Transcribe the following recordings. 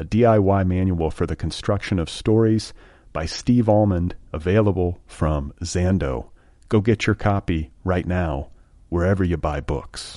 a DIY manual for the construction of stories by Steve Almond, available from Zando. Go get your copy right now, wherever you buy books.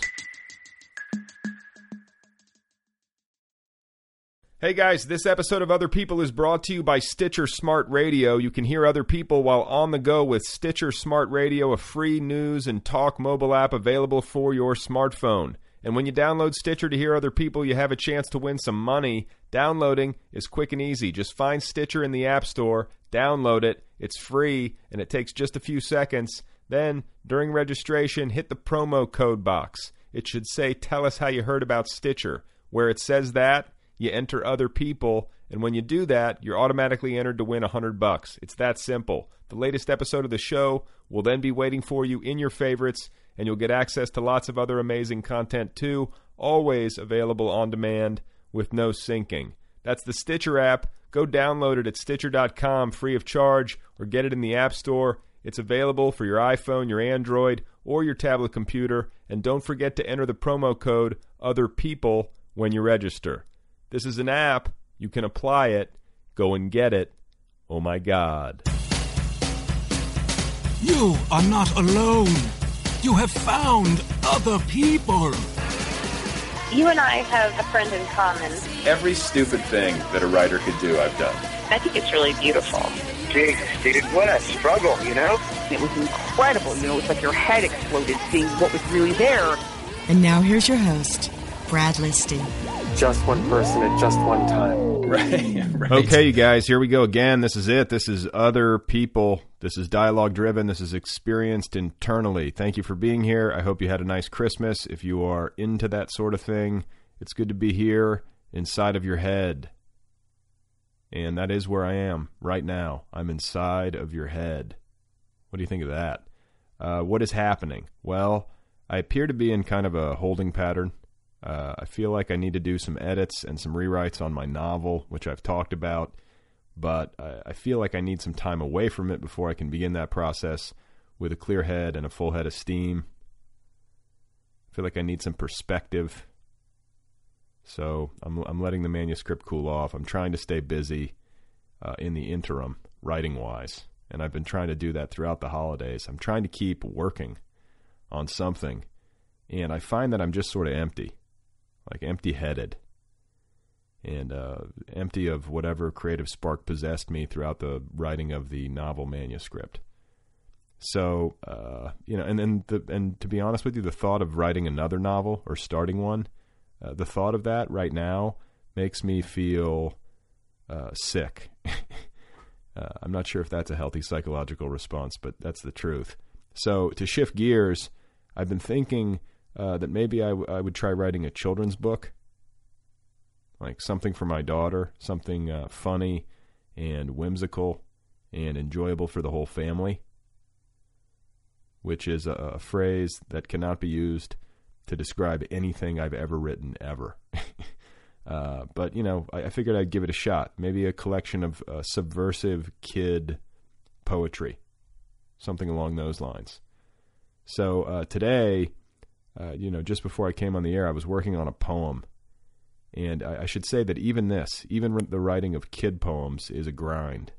Hey guys, this episode of Other People is brought to you by Stitcher Smart Radio. You can hear other people while on the go with Stitcher Smart Radio, a free news and talk mobile app available for your smartphone. And when you download Stitcher to hear other people, you have a chance to win some money. Downloading is quick and easy. Just find Stitcher in the App Store, download it. It's free, and it takes just a few seconds. Then, during registration, hit the promo code box. It should say, Tell us how you heard about Stitcher. Where it says that, you enter other people, and when you do that, you're automatically entered to win a 100 bucks. It's that simple. The latest episode of the show will then be waiting for you in your favorites and you'll get access to lots of other amazing content too, always available on demand with no syncing. That's the Stitcher app. Go download it at Stitcher.com free of charge or get it in the App Store. It's available for your iPhone, your Android, or your tablet computer. And don't forget to enter the promo code Other People when you register. This is an app. You can apply it. Go and get it. Oh my God. You are not alone. You have found other people. You and I have a friend in common. Every stupid thing that a writer could do, I've done. I think it's really beautiful. Jesus, dude, what a struggle, you know? It was incredible. You know, it's like your head exploded seeing what was really there. And now here's your host, Brad Listi. Just one person at just one time. Right, right. Okay, you guys, here we go again. This is it. This is other people. This is dialogue driven. This is experienced internally. Thank you for being here. I hope you had a nice Christmas. If you are into that sort of thing, it's good to be here inside of your head. And that is where I am right now. I'm inside of your head. What do you think of that? Uh, what is happening? Well, I appear to be in kind of a holding pattern. Uh, I feel like I need to do some edits and some rewrites on my novel, which I've talked about, but I, I feel like I need some time away from it before I can begin that process with a clear head and a full head of steam. I feel like I need some perspective. So I'm, I'm letting the manuscript cool off. I'm trying to stay busy uh, in the interim, writing wise. And I've been trying to do that throughout the holidays. I'm trying to keep working on something. And I find that I'm just sort of empty like empty headed and uh, empty of whatever creative spark possessed me throughout the writing of the novel manuscript. So, uh, you know, and then the, and to be honest with you, the thought of writing another novel or starting one, uh, the thought of that right now makes me feel uh, sick. Uh, I'm not sure if that's a healthy psychological response, but that's the truth. So, to shift gears, I've been thinking uh, that maybe I, w- I would try writing a children's book, like something for my daughter, something uh, funny and whimsical and enjoyable for the whole family, which is a, a phrase that cannot be used to describe anything I've ever written ever. uh, but you know, I, I, figured I'd give it a shot. Maybe a collection of uh, subversive kid poetry, something along those lines. So uh, today uh, you know, just before I came on the air, I was working on a poem. And I, I, should say that even this, even the writing of kid poems, is a grind.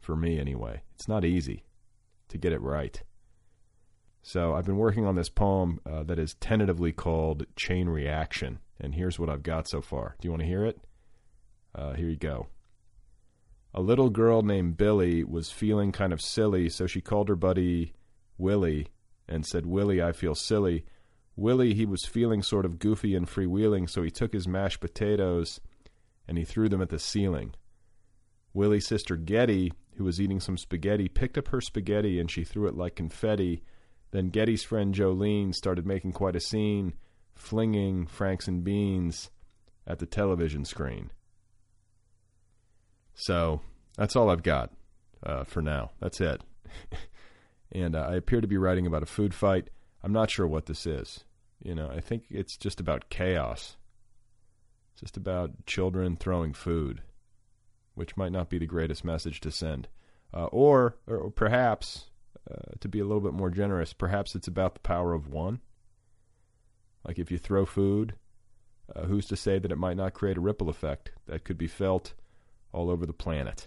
For me, anyway. It's not easy to get it right. So I've been working on this poem uh, that is tentatively called Chain Reaction. And here's what I've got so far. Do you want to hear it? Uh, here you go. A little girl named Billy was feeling kind of silly, so she called her buddy Willie and said, Willie, I feel silly. Willie, he was feeling sort of goofy and freewheeling, so he took his mashed potatoes and he threw them at the ceiling. Willie's sister Getty, who was eating some spaghetti, picked up her spaghetti and she threw it like confetti. Then Getty's friend Jolene started making quite a scene, flinging Franks and beans at the television screen. So that's all I've got uh, for now. That's it. and uh, I appear to be writing about a food fight. I'm not sure what this is. You know, I think it's just about chaos. It's just about children throwing food, which might not be the greatest message to send. Uh, or, or perhaps, uh, to be a little bit more generous, perhaps it's about the power of one. Like if you throw food, uh, who's to say that it might not create a ripple effect that could be felt all over the planet?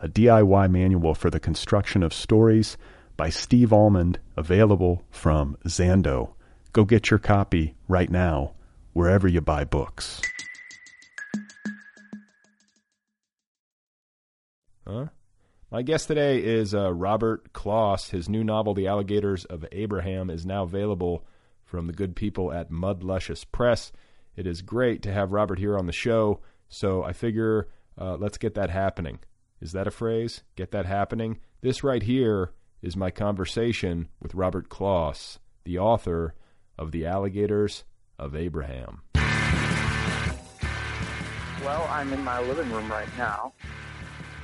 a DIY manual for the construction of stories by Steve Almond, available from Zando. Go get your copy right now, wherever you buy books. Huh? My guest today is uh, Robert Kloss. His new novel, The Alligators of Abraham, is now available from the good people at Mud Luscious Press. It is great to have Robert here on the show, so I figure uh, let's get that happening. Is that a phrase? Get that happening? This right here is my conversation with Robert Kloss, the author of The Alligators of Abraham. Well, I'm in my living room right now.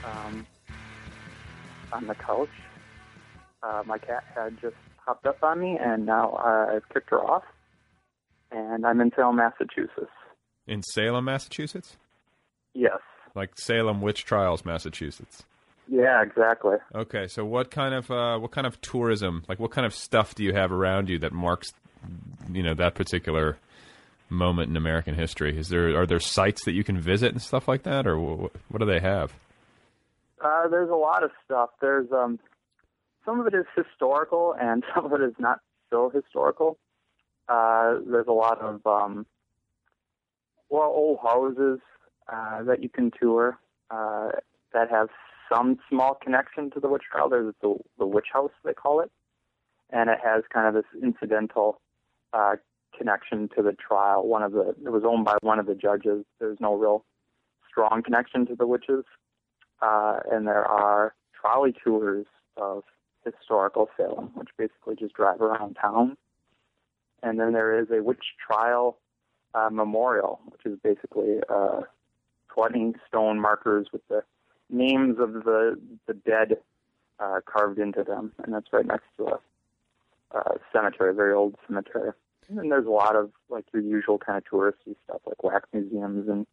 Um, on the couch. Uh, my cat had just hopped up on me, and now I've kicked her off. And I'm in Salem, Massachusetts. In Salem, Massachusetts? Yes. Like Salem witch trials, Massachusetts. Yeah, exactly. Okay, so what kind of uh, what kind of tourism, like what kind of stuff do you have around you that marks, you know, that particular moment in American history? Is there are there sites that you can visit and stuff like that, or what, what do they have? Uh, there's a lot of stuff. There's um, some of it is historical, and some of it is not so historical. Uh, there's a lot of um, well, old houses uh, that you can tour uh, that have some small connection to the witch trial. There's the, the witch house, they call it, and it has kind of this incidental uh, connection to the trial. One of the it was owned by one of the judges. There's no real strong connection to the witches, uh, and there are trolley tours of historical Salem, which basically just drive around town. And then there is a witch trial uh, memorial, which is basically uh, 20 stone markers with the names of the the dead uh, carved into them, and that's right next to a, a cemetery, a very old cemetery. And then there's a lot of like your usual kind of touristy stuff, like wax museums and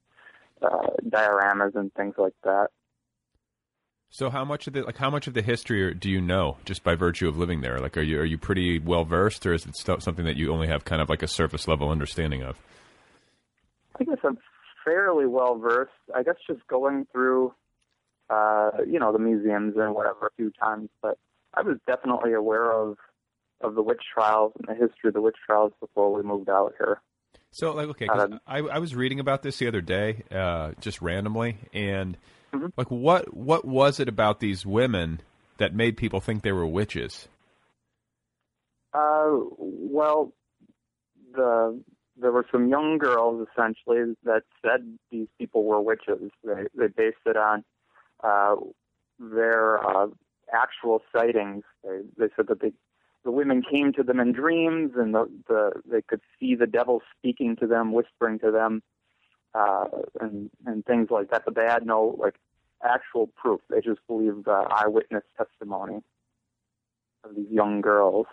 uh, dioramas and things like that. So how much of the like how much of the history do you know just by virtue of living there? Like, are you are you pretty well versed, or is it something that you only have kind of like a surface level understanding of? I guess I'm fairly well versed. I guess just going through, uh, you know, the museums and whatever a few times, but I was definitely aware of of the witch trials and the history of the witch trials before we moved out here. So, like, okay, 'cause I, I was reading about this the other day, uh, just randomly, and like, what what was it about these women that made people think they were witches? Uh, well, the there were some young girls essentially that said these people were witches. They they based it on uh, their uh, actual sightings. They, they said that they, the women came to them in dreams, and the, the they could see the devil speaking to them, whispering to them, uh, and and things like that. But they had no like actual proof. They just believed uh, eyewitness testimony of these young girls.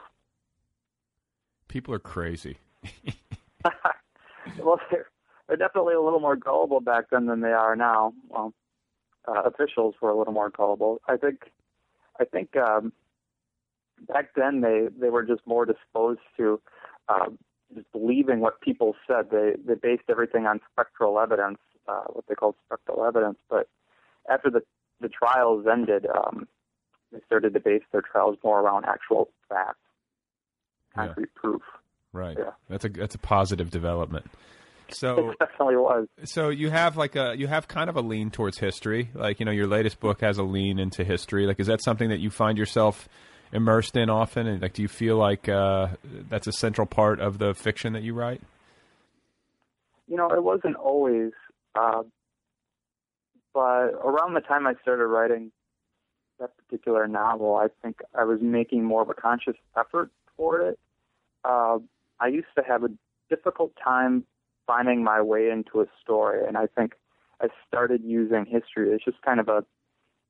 People are crazy. well, they're, they're definitely a little more gullible back then than they are now. Well, uh, officials were a little more gullible. I think, I think um, back then they they were just more disposed to uh, just believing what people said. They they based everything on spectral evidence, uh, what they called spectral evidence. But after the the trials ended, um, they started to base their trials more around actual facts, concrete yeah. proof. Right. Yeah. That's a that's a positive development. So it definitely was. So you have like a you have kind of a lean towards history. Like you know, your latest book has a lean into history. Like, is that something that you find yourself immersed in often? And like, do you feel like uh, that's a central part of the fiction that you write? You know, it wasn't always, uh, but around the time I started writing that particular novel, I think I was making more of a conscious effort toward it. Uh, I used to have a difficult time finding my way into a story, and I think I started using history as just kind of a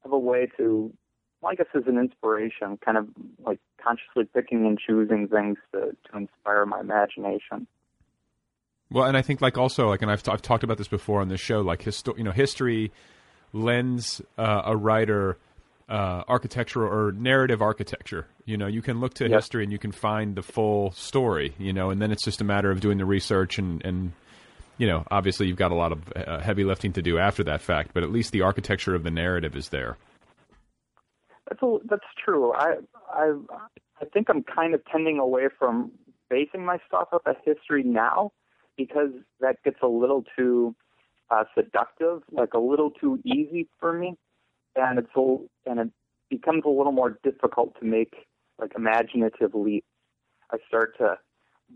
of a way to, well, I guess, as an inspiration, kind of like consciously picking and choosing things to to inspire my imagination. Well, and I think like also like, and I've t- I've talked about this before on this show, like histo- you know, history lends uh, a writer uh, architecture or narrative architecture. You know, you can look to yep. history and you can find the full story. You know, and then it's just a matter of doing the research and and you know, obviously you've got a lot of uh, heavy lifting to do after that fact, but at least the architecture of the narrative is there. That's a, that's true. I I I think I'm kind of tending away from basing my stuff off of history now because that gets a little too uh, seductive, like a little too easy for me, and it's a, and it becomes a little more difficult to make like imaginative leaps. I start to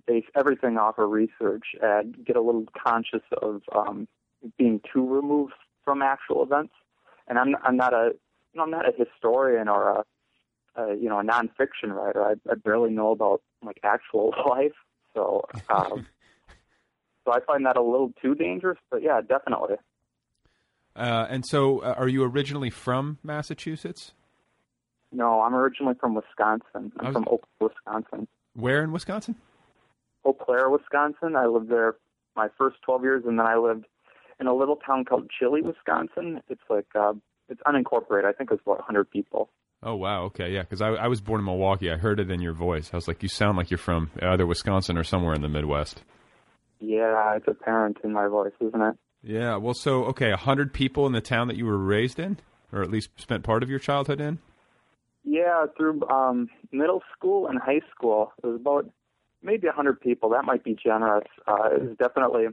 base everything off of research and get a little conscious of um, being too removed from actual events. And I'm I'm not a you know I'm not a historian or a, a you know a nonfiction writer. I, I barely know about like actual life, so um, so I find that a little too dangerous. But yeah, definitely. Uh, and so, uh, are you originally from Massachusetts? No, I'm originally from Wisconsin. I'm was... from Oak, Wisconsin. Where in Wisconsin? Eau Claire, Wisconsin. I lived there my first 12 years, and then I lived in a little town called Chili, Wisconsin. It's like uh, it's unincorporated. I think it's about 100 people. Oh wow, okay, yeah. Because I, I was born in Milwaukee. I heard it in your voice. I was like, you sound like you're from either Wisconsin or somewhere in the Midwest. Yeah, it's apparent in my voice, isn't it? Yeah. Well, so okay, a hundred people in the town that you were raised in, or at least spent part of your childhood in. Yeah, through um, middle school and high school, it was about maybe a hundred people. That might be generous. Uh, it was definitely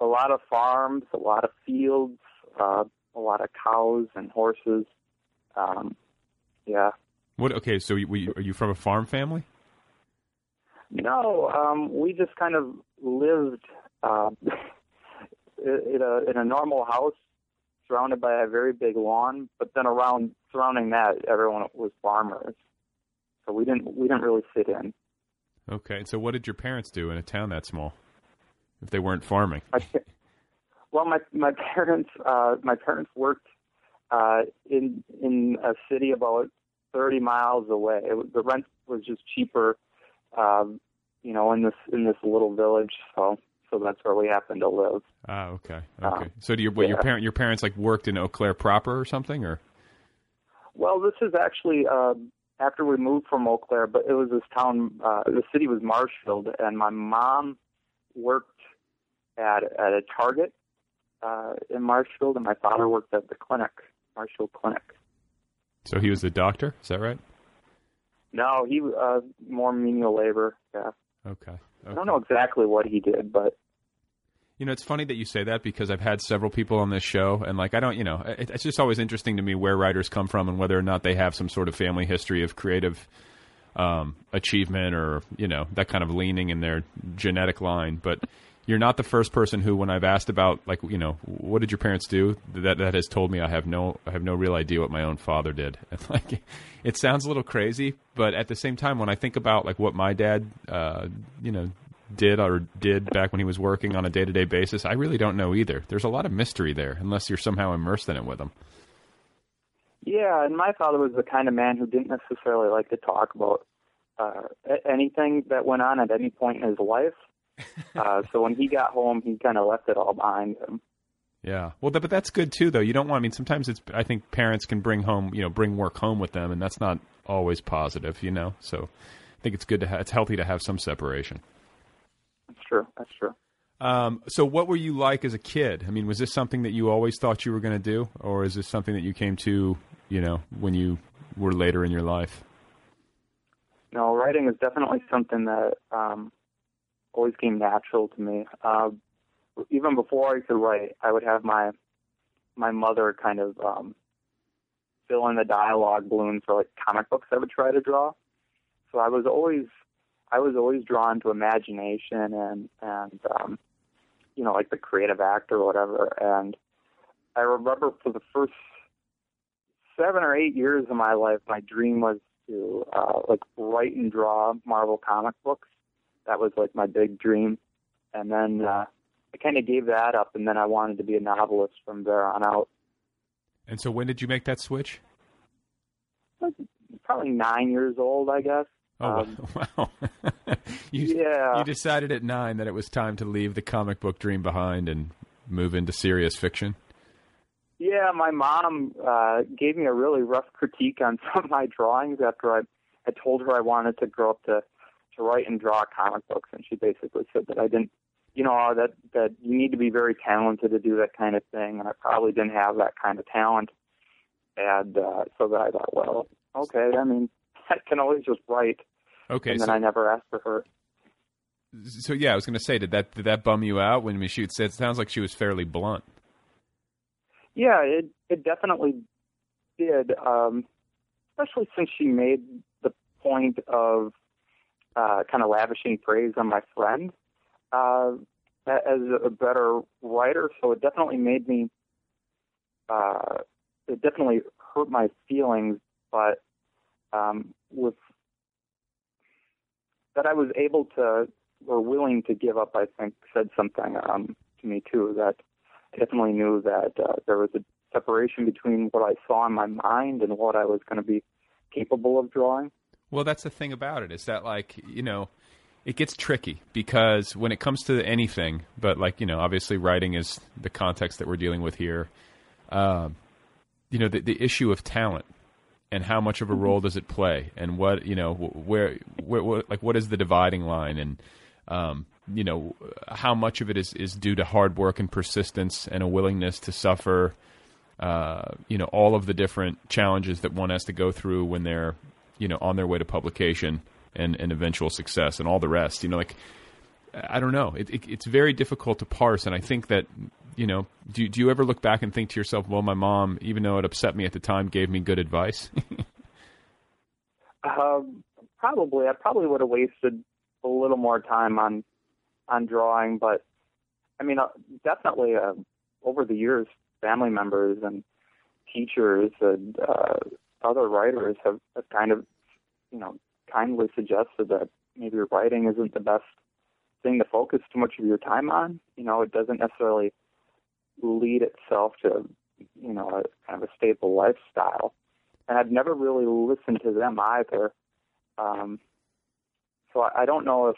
a lot of farms, a lot of fields, uh, a lot of cows and horses. Um, yeah. What? Okay, so you, are you from a farm family? No, um, we just kind of lived uh, in a in a normal house, surrounded by a very big lawn. But then around surrounding that, everyone was farmers, so we didn't we didn't really fit in. Okay, so what did your parents do in a town that small? If they weren't farming. well, my my parents uh, my parents worked uh, in in a city about thirty miles away. It, the rent was just cheaper, um, you know, in this in this little village. So so that's where we happen to live. Ah, okay, okay. Um, so do your what, yeah. your parent your parents like worked in Eau Claire proper or something or? Well, this is actually uh, after we moved from Eau Claire, but it was this town. Uh, the city was Marshfield, and my mom worked at at a Target uh, in Marshfield, and my father worked at the clinic, Marshfield Clinic. So he was the doctor. Is that right? No, he uh, more menial labor. Yeah. Okay. Okay. I don't know exactly what he did, but you know, it's funny that you say that because I've had several people on this show, and like I don't, you know, it, it's just always interesting to me where writers come from and whether or not they have some sort of family history of creative um, achievement or you know that kind of leaning in their genetic line. But you're not the first person who, when I've asked about like you know what did your parents do, that that has told me I have no I have no real idea what my own father did. And like, it sounds a little crazy, but at the same time, when I think about like what my dad, uh, you know, did or did back when he was working on a day to day basis, I really don't know either. There's a lot of mystery there, unless you're somehow immersed in it with him. Yeah, and my father was the kind of man who didn't necessarily like to talk about uh, anything that went on at any point in his life. Uh, so when he got home, he kind of left it all behind him. Yeah, well, but that's good too, though. You don't want. I mean, sometimes it's. I think parents can bring home, you know, bring work home with them, and that's not always positive, you know. So, I think it's good to. have it's healthy to have some separation. That's true. That's true. Um, so, what were you like as a kid? I mean, was this something that you always thought you were going to do, or is this something that you came to, you know, when you were later in your life? No, writing is definitely something that um, always came natural to me. Uh, even before I could write, I would have my my mother kind of um, fill in the dialogue balloon for like comic books I would try to draw. So I was always I was always drawn to imagination and and um, you know like the creative act or whatever. And I remember for the first seven or eight years of my life, my dream was to uh, like write and draw Marvel comic books that was like my big dream. And then uh, I kind of gave that up, and then I wanted to be a novelist from there on out. And so, when did you make that switch? Probably nine years old, I guess. Oh um, wow! you, yeah, you decided at nine that it was time to leave the comic book dream behind and move into serious fiction. Yeah, my mom uh, gave me a really rough critique on some of my drawings after I I told her I wanted to grow up to to write and draw comic books, and she basically said that I didn't, you know, that that you need to be very talented to do that kind of thing, and I probably didn't have that kind of talent. And uh, so that I thought, well, okay, I mean, I can always just write. Okay, and then so, I never asked for her. So yeah, I was going to say, did that did that bum you out when she said? It sounds like she was fairly blunt. Yeah, it it definitely did, um, especially since she made the point of uh, kind of lavishing praise on my friend uh, as a better writer. So it definitely made me, uh, it definitely hurt my feelings, but um, with that I was able to or willing to give up, I think, said something um, to me too. That I definitely knew that uh, there was a separation between what I saw in my mind and what I was going to be capable of drawing. Well, that's the thing about it is that like you know, it gets tricky because when it comes to anything, but like you know, obviously writing is the context that we're dealing with here. Um, you know, the the issue of talent and how much of a role does it play, and what you know, where, where, where like what is the dividing line, and um, you know, how much of it is is due to hard work and persistence and a willingness to suffer. Uh, you know all of the different challenges that one has to go through when they're you know on their way to publication and, and eventual success and all the rest. You know, like I don't know, it, it, it's very difficult to parse. And I think that you know, do do you ever look back and think to yourself, well, my mom, even though it upset me at the time, gave me good advice? um, probably, I probably would have wasted a little more time on on drawing, but I mean, uh, definitely uh, over the years, family members and teachers and uh, other writers have, have kind of, you know, kindly suggested that maybe writing isn't the best thing to focus too much of your time on. You know, it doesn't necessarily lead itself to, you know, a kind of a stable lifestyle. And I've never really listened to them either. Um, so I, I don't know if,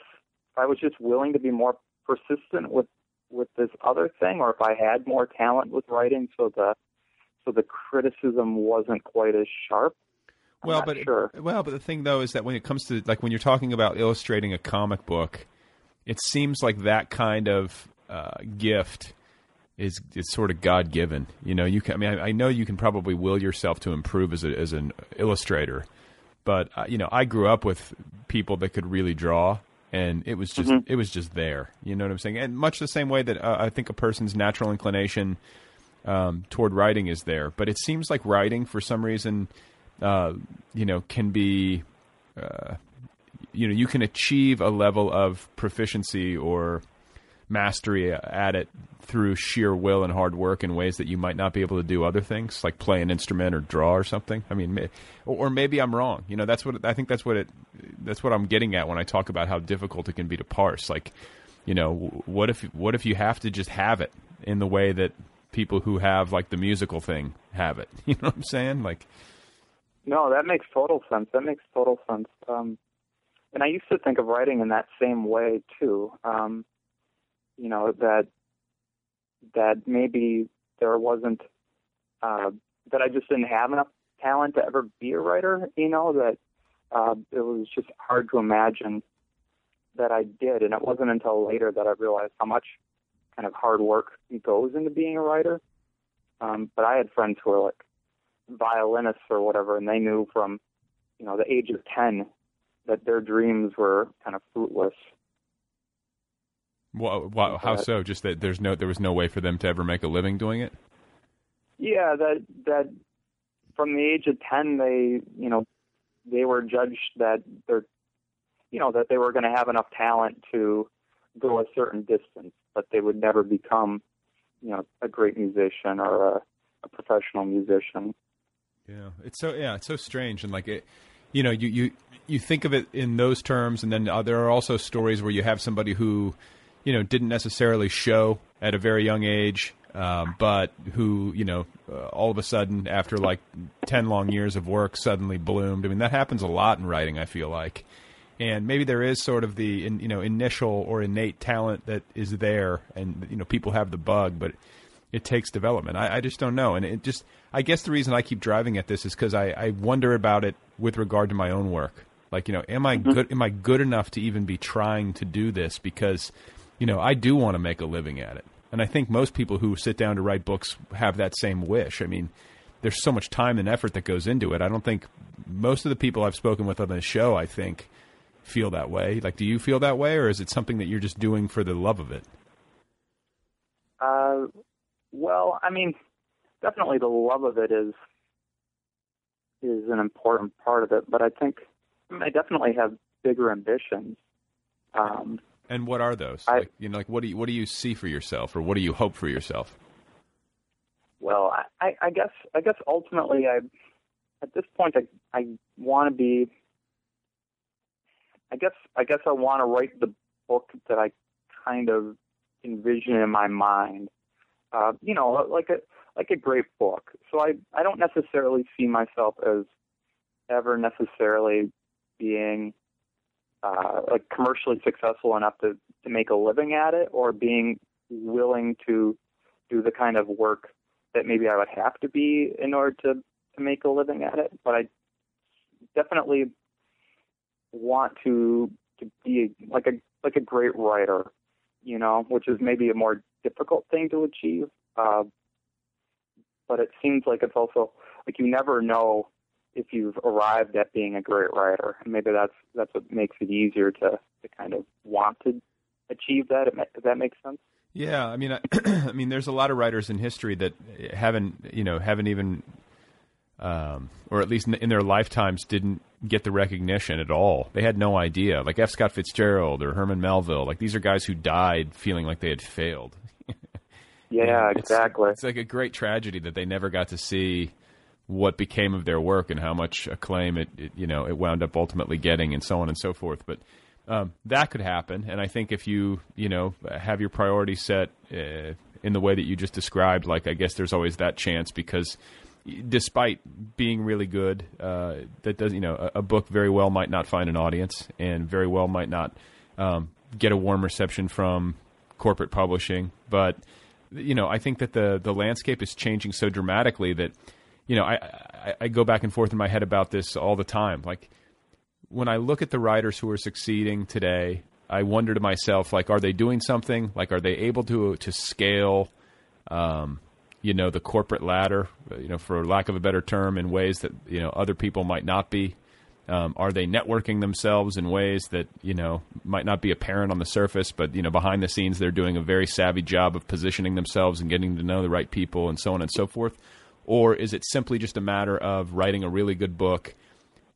if I was just willing to be more persistent with with this other thing, or if I had more talent with writing, so the so the criticism wasn't quite as sharp. I'm well, but sure. well, but the thing though is that when it comes to like when you're talking about illustrating a comic book, it seems like that kind of uh, gift is is sort of God given. You know, you can. I mean, I, I, know you can probably will yourself to improve as a, as an illustrator, but uh, you know, I grew up with people that could really draw, and it was just mm-hmm. it was just there. You know what I'm saying? And much the same way that uh, I think a person's natural inclination um, toward writing is there. But it seems like writing, for some reason, uh, you know, can be, uh, you know, you can achieve a level of proficiency or mastery at it through sheer will and hard work in ways that you might not be able to do other things, like play an instrument or draw or something. I mean, or maybe I'm wrong. You know, that's what I think. That's what it. That's what I'm getting at when I talk about how difficult it can be to parse. Like, you know, what if what if you have to just have it in the way that people who have like the musical thing have it? You know what I'm saying? Like, no, that makes total sense. That makes total sense. Um, and I used to think of writing in that same way too. Um, you know that that maybe there wasn't uh, that I just didn't have enough talent to ever be a writer. You know that uh, it was just hard to imagine that I did, and it wasn't until later that I realized how much kind of hard work goes into being a writer. Um, but I had friends who were like violinists or whatever, and they knew from you know the age of ten that their dreams were kind of fruitless. Well, wow, how so? Just that there's no there was no way for them to ever make a living doing it. Yeah, that that from the age of ten, they you know they were judged that they're you know that they were going to have enough talent to go a certain distance, but they would never become you know a great musician or a, a professional musician. Yeah, it's so yeah, it's so strange and like it, you know, you you you think of it in those terms, and then uh, there are also stories where you have somebody who you know, didn't necessarily show at a very young age, um, but who, you know, uh, all of a sudden, after like 10 long years of work, suddenly bloomed. I mean, that happens a lot in writing, I feel like. And maybe there is sort of the, in, you know, initial or innate talent that is there, and, you know, people have the bug, but it takes development. I, I just don't know. And it just, I guess the reason I keep driving at this is because I, I wonder about it with regard to my own work. Like, you know, am I mm-hmm. good? Am I good enough to even be trying to do this? Because you know, I do want to make a living at it. And I think most people who sit down to write books have that same wish. I mean, there's so much time and effort that goes into it. I don't think most of the people I've spoken with on the show, I think, feel that way. Like, do you feel that way, or is it something that you're just doing for the love of it? Uh, well, I mean, definitely the love of it is is an important part of it, but I think I definitely have bigger ambitions. Um, and what are those? I, like, you know, like what do you what do you see for yourself, or what do you hope for yourself? Well, I, I guess I guess ultimately, I at this point I I want to be. I guess I guess I want to write the book that I kind of envision in my mind. Uh, you know, like a like a great book. So I I don't necessarily see myself as ever necessarily being uh, like commercially successful enough to to make a living at it, or being willing to do the kind of work that maybe I would have to be in order to to make a living at it. But I definitely want to to be like a like a great writer, you know, which is maybe a more difficult thing to achieve. Uh, but it seems like it's also like you never know if you've arrived at being a great writer. And maybe that's that's what makes it easier to to kind of want to achieve that. If that makes sense. Yeah, I mean, I, I mean, there's a lot of writers in history that haven't, you know, haven't even, um, or at least in their lifetimes, didn't get the recognition at all. They had no idea. Like F. Scott Fitzgerald or Herman Melville. Like these are guys who died feeling like they had failed. yeah, exactly. It's, it's like a great tragedy that they never got to see what became of their work and how much acclaim it, it, you know it wound up ultimately getting and so on and so forth but um, that could happen and I think if you you know have your priorities set uh, in the way that you just described like I guess there's always that chance because despite being really good uh, that does you know a, a, book very well might not find an audience and very well might not um, get a warm reception from corporate publishing but you know I think that the the landscape is changing so dramatically that you know, I, I, I go back and forth in my head about this all the time. Like when I look at the writers who are succeeding today, I wonder to myself, like, are they doing something? Like, are they able to to scale, um, you know, the corporate ladder, you know, for lack of a better term, in ways that you know other people might not be? Um, are they networking themselves in ways that you know might not be apparent on the surface, but you know behind the scenes they're doing a very savvy job of positioning themselves and getting to know the right people and so on and so forth? Or is it simply just a matter of writing a really good book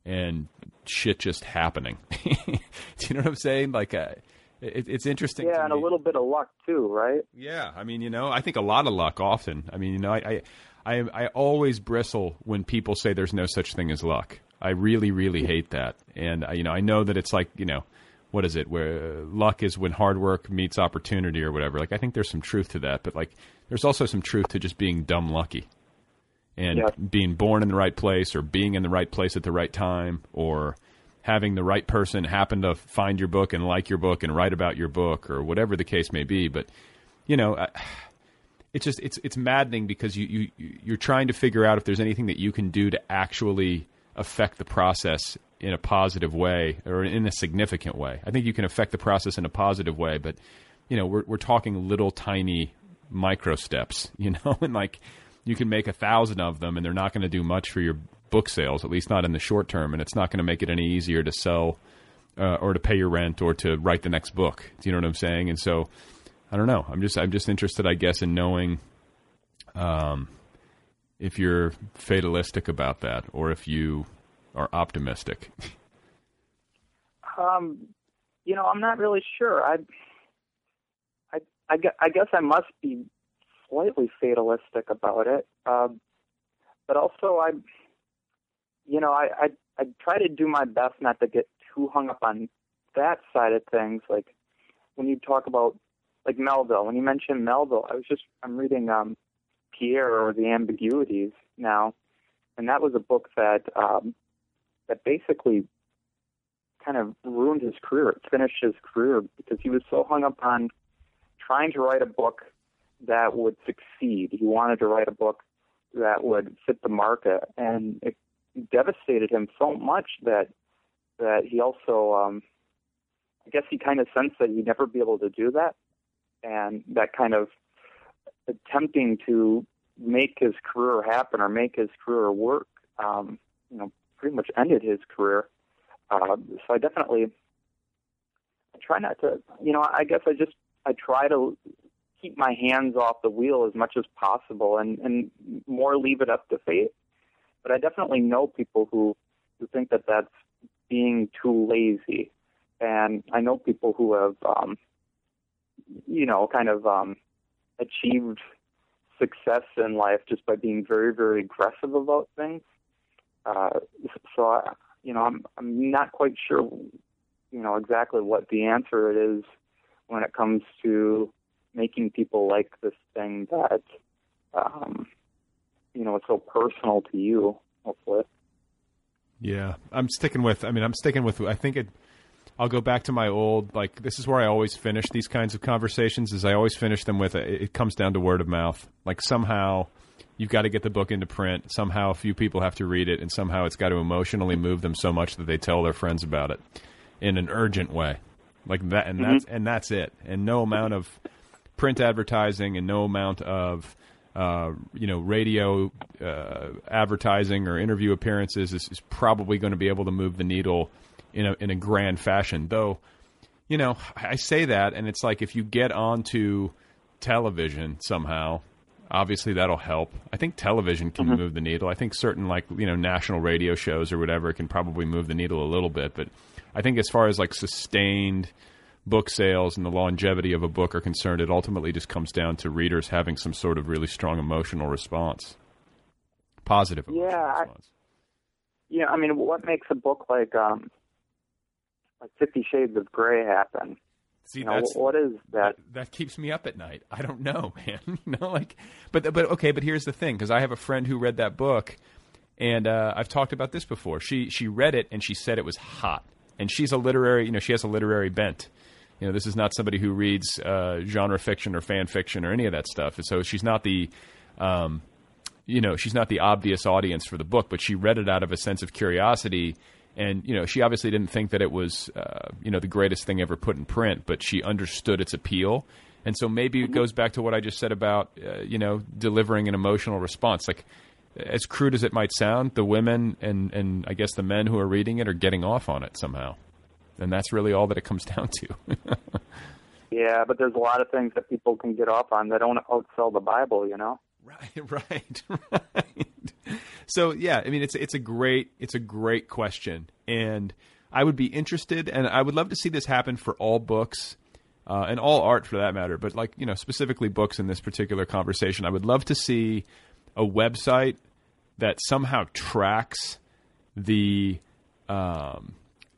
and shit just happening? Do you know what I'm saying? Like, uh, it, it's interesting. Yeah, and me. a little bit of luck too, right? Yeah, I mean, you know, I think a lot of luck often. I mean, you know, I, I, I, I always bristle when people say there's no such thing as luck. I really, really hate that. And uh, you know, I know that it's like, you know, what is it? Where uh, luck is when hard work meets opportunity or whatever. Like, I think there's some truth to that, but like, there's also some truth to just being dumb lucky and Yeah. being born in the right place or being in the right place at the right time or having the right person happen to find your book and like your book and write about your book or whatever the case may be. But you know, I, it's just it's it's maddening because you you you're trying to figure out if there's anything that you can do to actually affect the process in a positive way or in a significant way. I think you can affect the process in a positive way, but you know, we're we're talking little tiny micro steps, you know, and like you can make a thousand of them and they're not going to do much for your book sales, at least not in the short term, and it's not going to make it any easier to sell uh, or to pay your rent or to write the next book. Do you know what I'm saying? And so I don't know. I'm just I'm just interested, I guess, in knowing um, if you're fatalistic about that or if you are optimistic. Um, you know, I'm not really sure. I, I, I, I guess I must be slightly fatalistic about it. Um, but also, I, you know, I, I, I try to do my best not to get too hung up on that side of things. Like when you talk about like Melville, when you mentioned Melville, I was just I'm reading um, Pierre or the Ambiguities now, and that was a book that um, that basically kind of ruined his career. It finished his career because he was so hung up on trying to write a book that would succeed. He wanted to write a book that would fit the market, and it devastated him so much that that he also, um, I guess, he kind of sensed that he'd never be able to do that, and that kind of attempting to make his career happen or make his career work, um, you know, pretty much ended his career. Uh, so I definitely I try not to, you know, I guess I just I try to keep my hands off the wheel as much as possible and and more leave it up to fate. But I definitely know people who who think that that's being too lazy, and I know people who have, um, you know, kind of um, achieved success in life just by being very very aggressive about things. Uh, so I, you know, I'm I'm not quite sure, you know, exactly what the answer it is when it comes to making people like this thing that, um, you know, it's so personal to you. Hopefully, Yeah, I'm sticking with. I mean, I'm sticking with. I think it. I'll go back to my old like. This is where I always finish these kinds of conversations. Is I always finish them with. It, it comes down to word of mouth. Like somehow, you've got to get the book into print. Somehow, a few people have to read it, and somehow it's got to emotionally move them so much that they tell their friends about it in an urgent way. Like that, and mm-hmm. that's and that's it. And no amount of print advertising and no amount of uh, you know radio uh, advertising or interview appearances is, is probably going to be able to move the needle in a in a grand fashion. Though, you know, I say that, and it's like if you get onto television somehow, obviously that'll help. I think television can move the needle. I think certain like you know national radio shows or whatever can probably move the needle a little bit, but I think as far as like sustained book sales and the longevity of a book are concerned, it ultimately just comes down to readers having some sort of really strong emotional response, positive emotional Yeah, I- response. you know, I mean, what makes a book like um, like Fifty Shades of Grey happen? See, You know, that's what is that? that keeps me up at night. I don't know, man. you know, like, but but okay, but here's the thing, because I have a friend who read that book, and uh, I've talked about this before. She she read it and she said it was hot, and she's a literary, you know, she has a literary bent. You know, this is not somebody who reads uh, genre fiction or fan fiction or any of that stuff. And so she's not the, um, you know, she's not the obvious audience for the book, but she read it out of a sense of curiosity. And you know, she obviously didn't think that it was, uh, you know, the greatest thing ever put in print, but she understood its appeal. And so maybe it goes back to what I just said about, uh, you know, delivering an emotional response. Like, as crude as it might sound, the women and and I guess the men who are reading it are getting off on it somehow, and that's really all that it comes down to. Yeah, but there's a lot of things that people can get off on that don't outsell the Bible. You know. Right, right, right. So yeah, I mean it's it's a great it's a great question, and I would be interested, and I would love to see this happen for all books uh, and all art for that matter, but like you know specifically books in this particular conversation. I would love to see a website that somehow tracks the um,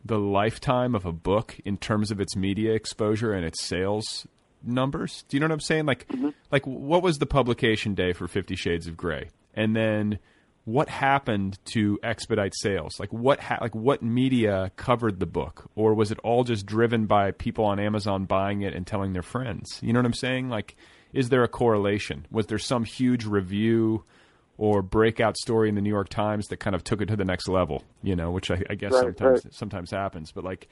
the lifetime of a book in terms of its media exposure and its sales numbers. Do you know what I'm saying? Like, mm-hmm. like what was the publication day for Fifty Shades of Grey, and then what happened to expedite sales? Like what ha- like what media covered the book, or was it all just driven by people on Amazon buying it and telling their friends? You know what I'm saying? Like, is there a correlation? Was there some huge review? Or breakout story in the New York Times that kind of took it to the next level, you know, which I, I guess right, sometimes right. sometimes happens. But like,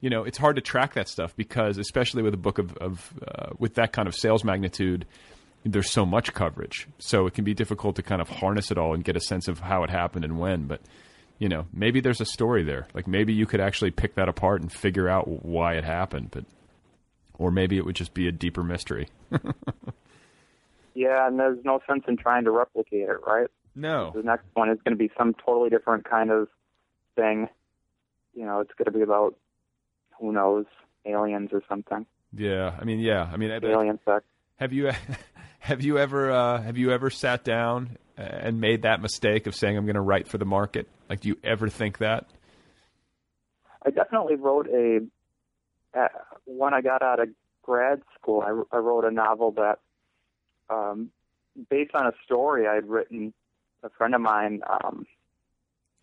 you know, it's hard to track that stuff because, especially with a book of, of uh, with that kind of sales magnitude, there's so much coverage, so it can be difficult to kind of harness it all and get a sense of how it happened and when. But you know, maybe there's a story there. Like maybe you could actually pick that apart and figure out why it happened, but or maybe it would just be a deeper mystery. Yeah, and there's no sense in trying to replicate it, right? No. The next one is going to be some totally different kind of thing. You know, it's going to be about who knows aliens or something. Yeah, I mean, yeah, I mean, alien sex. Have you have you ever uh, have you ever sat down and made that mistake of saying I'm going to write for the market? Like, do you ever think that? I definitely wrote a uh, when I got out of grad school. I, I wrote a novel that um, based on a story I'd written. A friend of mine um,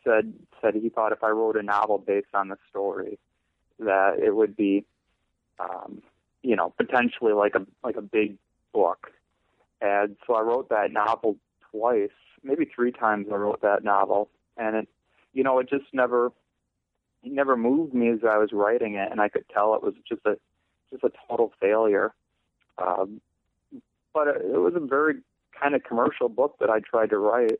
said said he thought if I wrote a novel based on the story, that it would be, um, you know, potentially like a like a big book. And so I wrote that novel twice, maybe three times. I wrote that novel, and it, you know, it just never, it never moved me as I was writing it, and I could tell it was just a, just a total failure. Um, but it was a very kind of commercial book that I tried to write.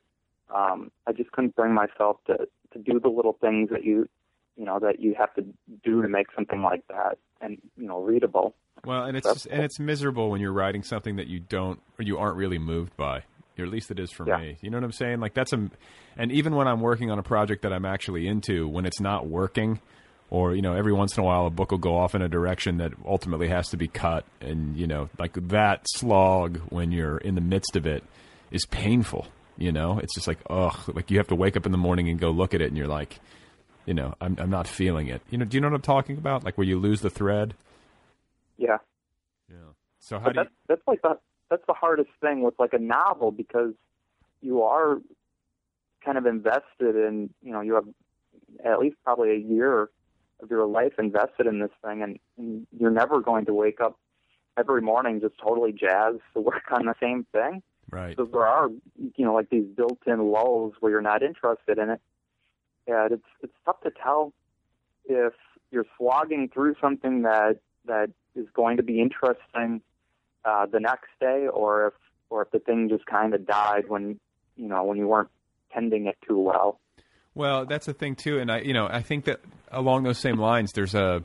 Um, I just couldn't bring myself to to do the little things that you you know that you have to do to make something like that and you know readable. Well, and it's just, and it's miserable when you're writing something that you don't or you aren't really moved by. Or at least it is for yeah. me. You know what I'm saying? Like that's a, and even when I'm working on a project that I'm actually into, when it's not working, or you know every once in a while a book will go off in a direction that ultimately has to be cut. And you know like that slog when you're in the midst of it is painful you know? It's just like ugh like you have to wake up in the morning and go look at it and you're like you know i'm i'm not feeling it. You know do you know what i'm talking about? Like where you lose the thread? Yeah. Yeah. So how but do that's, you... that's like the that's the hardest thing with like a novel because you are kind of invested in you know you have at least probably a year of your life invested in this thing, and, and you're never going to wake up every morning just totally jazzed to work on the same thing. Right. So there are, you know, like these built-in lulls where you're not interested in it. Yeah, it's it's tough to tell if you're slogging through something that that is going to be interesting uh, the next day, or if or if the thing just kind of died when you know when you weren't tending it too well. Well, that's the thing too, and I, you know, I think that along those same lines, there's a,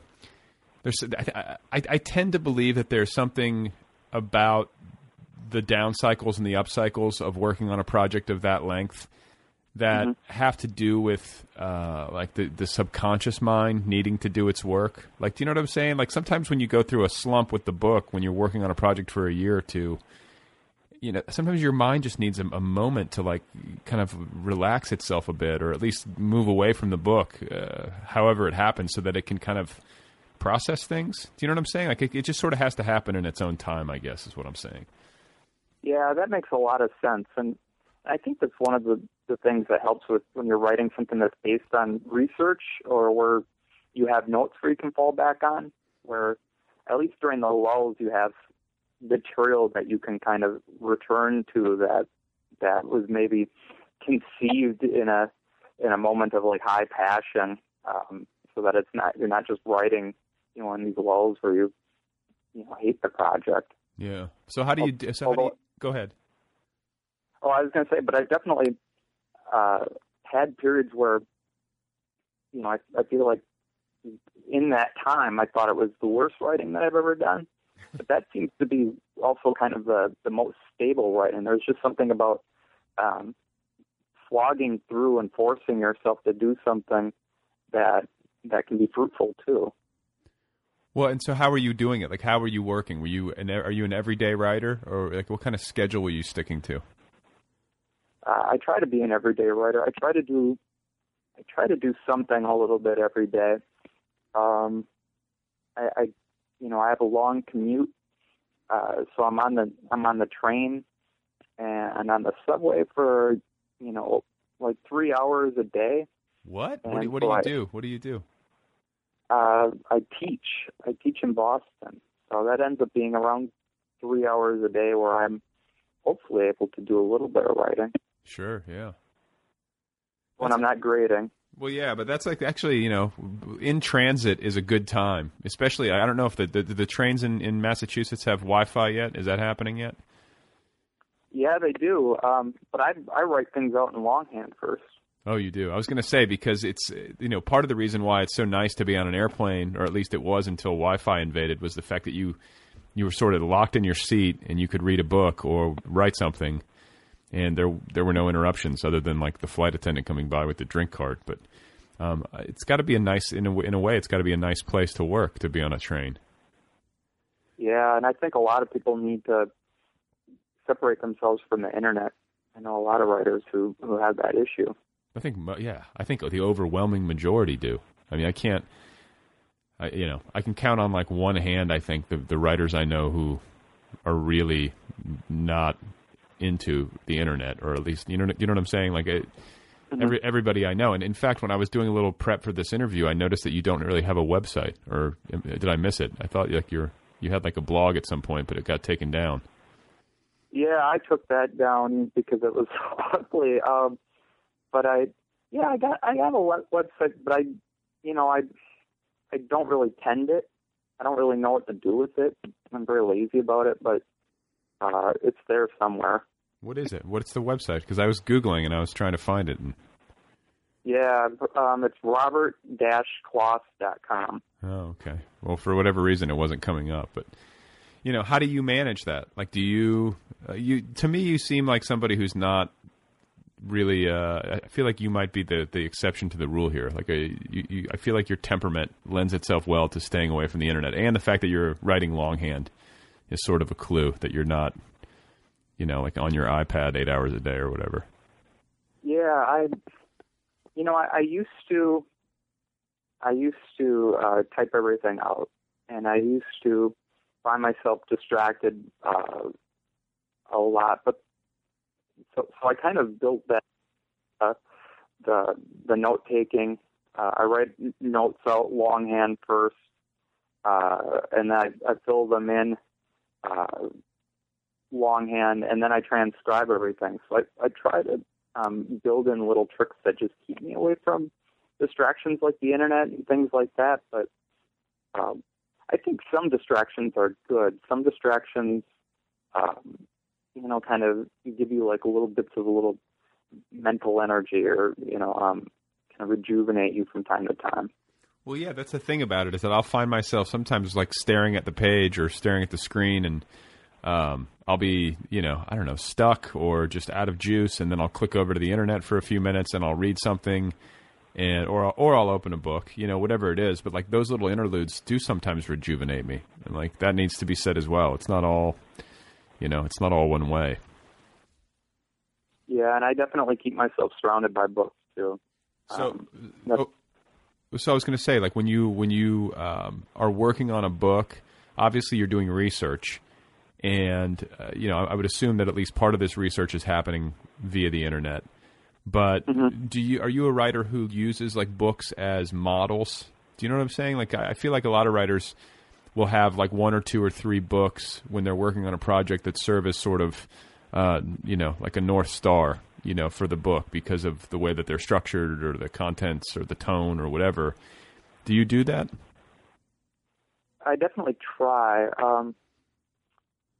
there's, I, I, I tend to believe that there's something about the down cycles and the up cycles of working on a project of that length that mm-hmm. have to do with uh, like the, the subconscious mind needing to do its work. Like, do you know what I'm saying? Like sometimes when you go through a slump with the book, when you're working on a project for a year or two, you know, sometimes your mind just needs a, a, moment to like kind of relax itself a bit, or at least move away from the book, uh, however it happens, so that it can kind of process things. Do you know what I'm saying? Like it, it, just sort of has to happen in its own time. I guess is what I'm saying. Yeah, that makes a lot of sense, and I think that's one of the the things that helps with when you're writing something that's based on research or where you have notes where you can fall back on, where at least during the lulls you have material that you can kind of return to that that was maybe conceived in a in a moment of like high passion, um, so that it's not you're not just writing, you know, in these lulls where you you know hate the project. Yeah. So how do you? So how do you, go ahead. Oh, I was going to say, but I definitely uh, had periods where, you know, I, I feel like in that time I thought it was the worst writing that I've ever done but that seems to be also kind of the the most stable right and there's just something about um slogging through and forcing yourself to do something that that can be fruitful too Well, and so how are you doing it? Like, how are you working? Were you an are you an everyday writer, or like what kind of schedule were you sticking to? Uh, I try to be an everyday writer. I try to do, I try to do something a little bit every day. Um, I, I you know, I have a long commute, uh, so I'm on the I'm on the train and on the subway for you know like three hours a day. What? What do, what do so you I- do? What do you do? Uh, I teach. I teach in Boston, so that ends up being around three hours a day where I'm hopefully able to do a little bit of writing Sure, yeah. when I'm not grading. Well, yeah, but that's like actually, you know, in transit is a good time. Especially, I don't know if the the, the trains in, in Massachusetts have Wi-Fi yet. Is that happening yet? Yeah, they do. Um, but I I write things out in longhand first. Oh, you do. I was going to say because it's you know part of the reason why it's so nice to be on an airplane, or at least it was until Wi-Fi invaded, was the fact that you you were sort of locked in your seat and you could read a book or write something, and there there were no interruptions other than like the flight attendant coming by with the drink cart. But um, it's got to be a nice in a, in a way, it's got to be a nice place to work to be on a train. Yeah, and I think a lot of people need to separate themselves from the internet. I know a lot of writers who who have that issue. I think, yeah, I think the overwhelming majority do. I mean, I can't, I, you know, I can count on like one hand. I think the the writers I know who are really not into the internet, or at least you know, you know what I'm saying. Like, it, every everybody I know, and in fact, when I was doing a little prep for this interview, I noticed that you don't really have a website, or um, did I miss it? I thought like you're you had like a blog at some point, but it got taken down. Yeah, I took that down because it was ugly. Um, but I, yeah, I got I have a web- website, but I, you know, I, I don't really tend it. I don't really know what to do with it. I'm very lazy about it, but uh, it's there somewhere. What is it? What's the website? Because I was googling and I was trying to find it. And, Yeah, um, it's robert-kloss.com. Oh, okay. Well, for whatever reason, it wasn't coming up. But you know, how do you manage that? Like, do you uh, you to me you seem like somebody who's not really. Uh, I feel like you might be the the exception to the rule here. Like, a, you, you, I feel like your temperament lends itself well to staying away from the internet, and the fact that you're writing longhand is sort of a clue that you're not, you know, like on your iPad eight hours a day or whatever. Yeah, I, you know, I, I used to, I used to uh, type everything out, and I used to find myself distracted uh, a lot. But so, so I kind of built that, uh, the the note taking. Uh, I write notes out longhand first, uh, and then I, I fill them in uh, longhand, and then I transcribe everything. So I, I try to um, build in little tricks that just keep me away from distractions like the internet and things like that. But um, I think some distractions are good. Some distractions, um, you know, kind of give you like a little bits of a little mental energy, or you know, um, kind of rejuvenate you from time to time. Well, yeah, that's the thing about it is that I'll find myself sometimes like staring at the page or staring at the screen, and um, I'll be, you know, I don't know, stuck or just out of juice, and then I'll click over to the internet for a few minutes and I'll read something, and or I'll- or I'll open a book, you know, whatever it is. But like those little interludes do sometimes rejuvenate me, and like that needs to be said as well. It's not all, you know, it's not all one way. Yeah, and I definitely keep myself surrounded by books too. So, Um, oh, so I was going to say, like when you when you um, are working on a book, obviously you're doing research, and uh, you know I would assume that at least part of this research is happening via the internet. But do you are you a writer who uses like books as models? Do you know what I'm saying? Like I I feel like a lot of writers will have like one or two or three books when they're working on a project that serve as sort of uh, you know like a north star you know for the book because of the way that they're structured or the contents or the tone or whatever do you do that I definitely try. Um,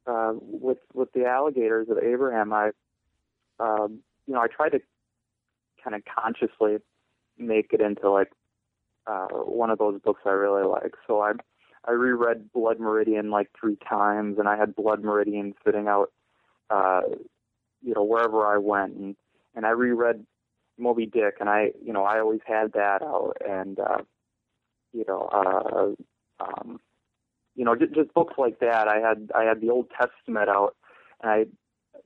uh, with with the alligators of Abraham, I, um, you know, I try to kind of consciously make it into like uh, one of those books I really like. So I I reread Blood Meridian like three times, and I had Blood Meridian sitting out, uh, you know, wherever I went, and and I reread Moby Dick, and I you know I always had that out, and uh, you know. Uh, um, you know, just, just books like that. I had I had the Old Testament out, and I,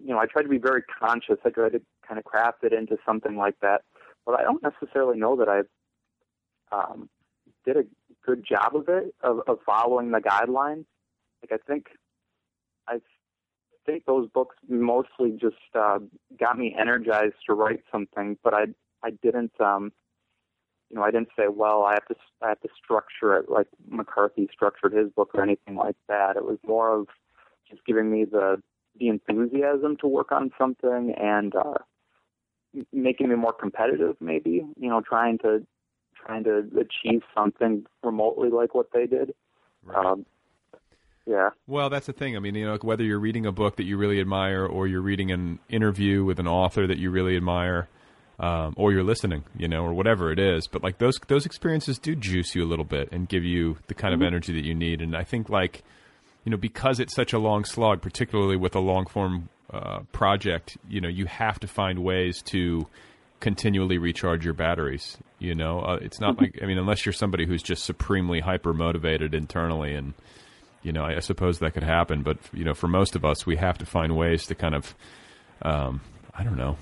you know, I tried to be very conscious. I tried to kind of craft it into something like that, but I don't necessarily know that I um, did a good job of it of, of following the guidelines. Like I think I think those books mostly just uh, got me energized to write something, but I I didn't um, you know I didn't say well I have to I have to structure it like McCarthy structured his book or anything like that. It was more of just giving me the the enthusiasm to work on something and uh, making me more competitive maybe you know trying to trying to achieve something remotely like what they did Right. um, yeah Well, that's the thing. I mean, you know, whether you're reading a book that you really admire, or you're reading an interview with an author that you really admire, um, or you're listening, you know, or whatever it is. But like those those experiences do juice you a little bit and give you the kind of energy that you need. And I think like, you know, because it's such a long slog, particularly with a long form uh, project, you know, you have to find ways to continually recharge your batteries. You know, uh, it's not like I mean, unless you're somebody who's just supremely hyper motivated internally and you know, I, I suppose that could happen, but you know, for most of us, we have to find ways to kind of, um, I don't know,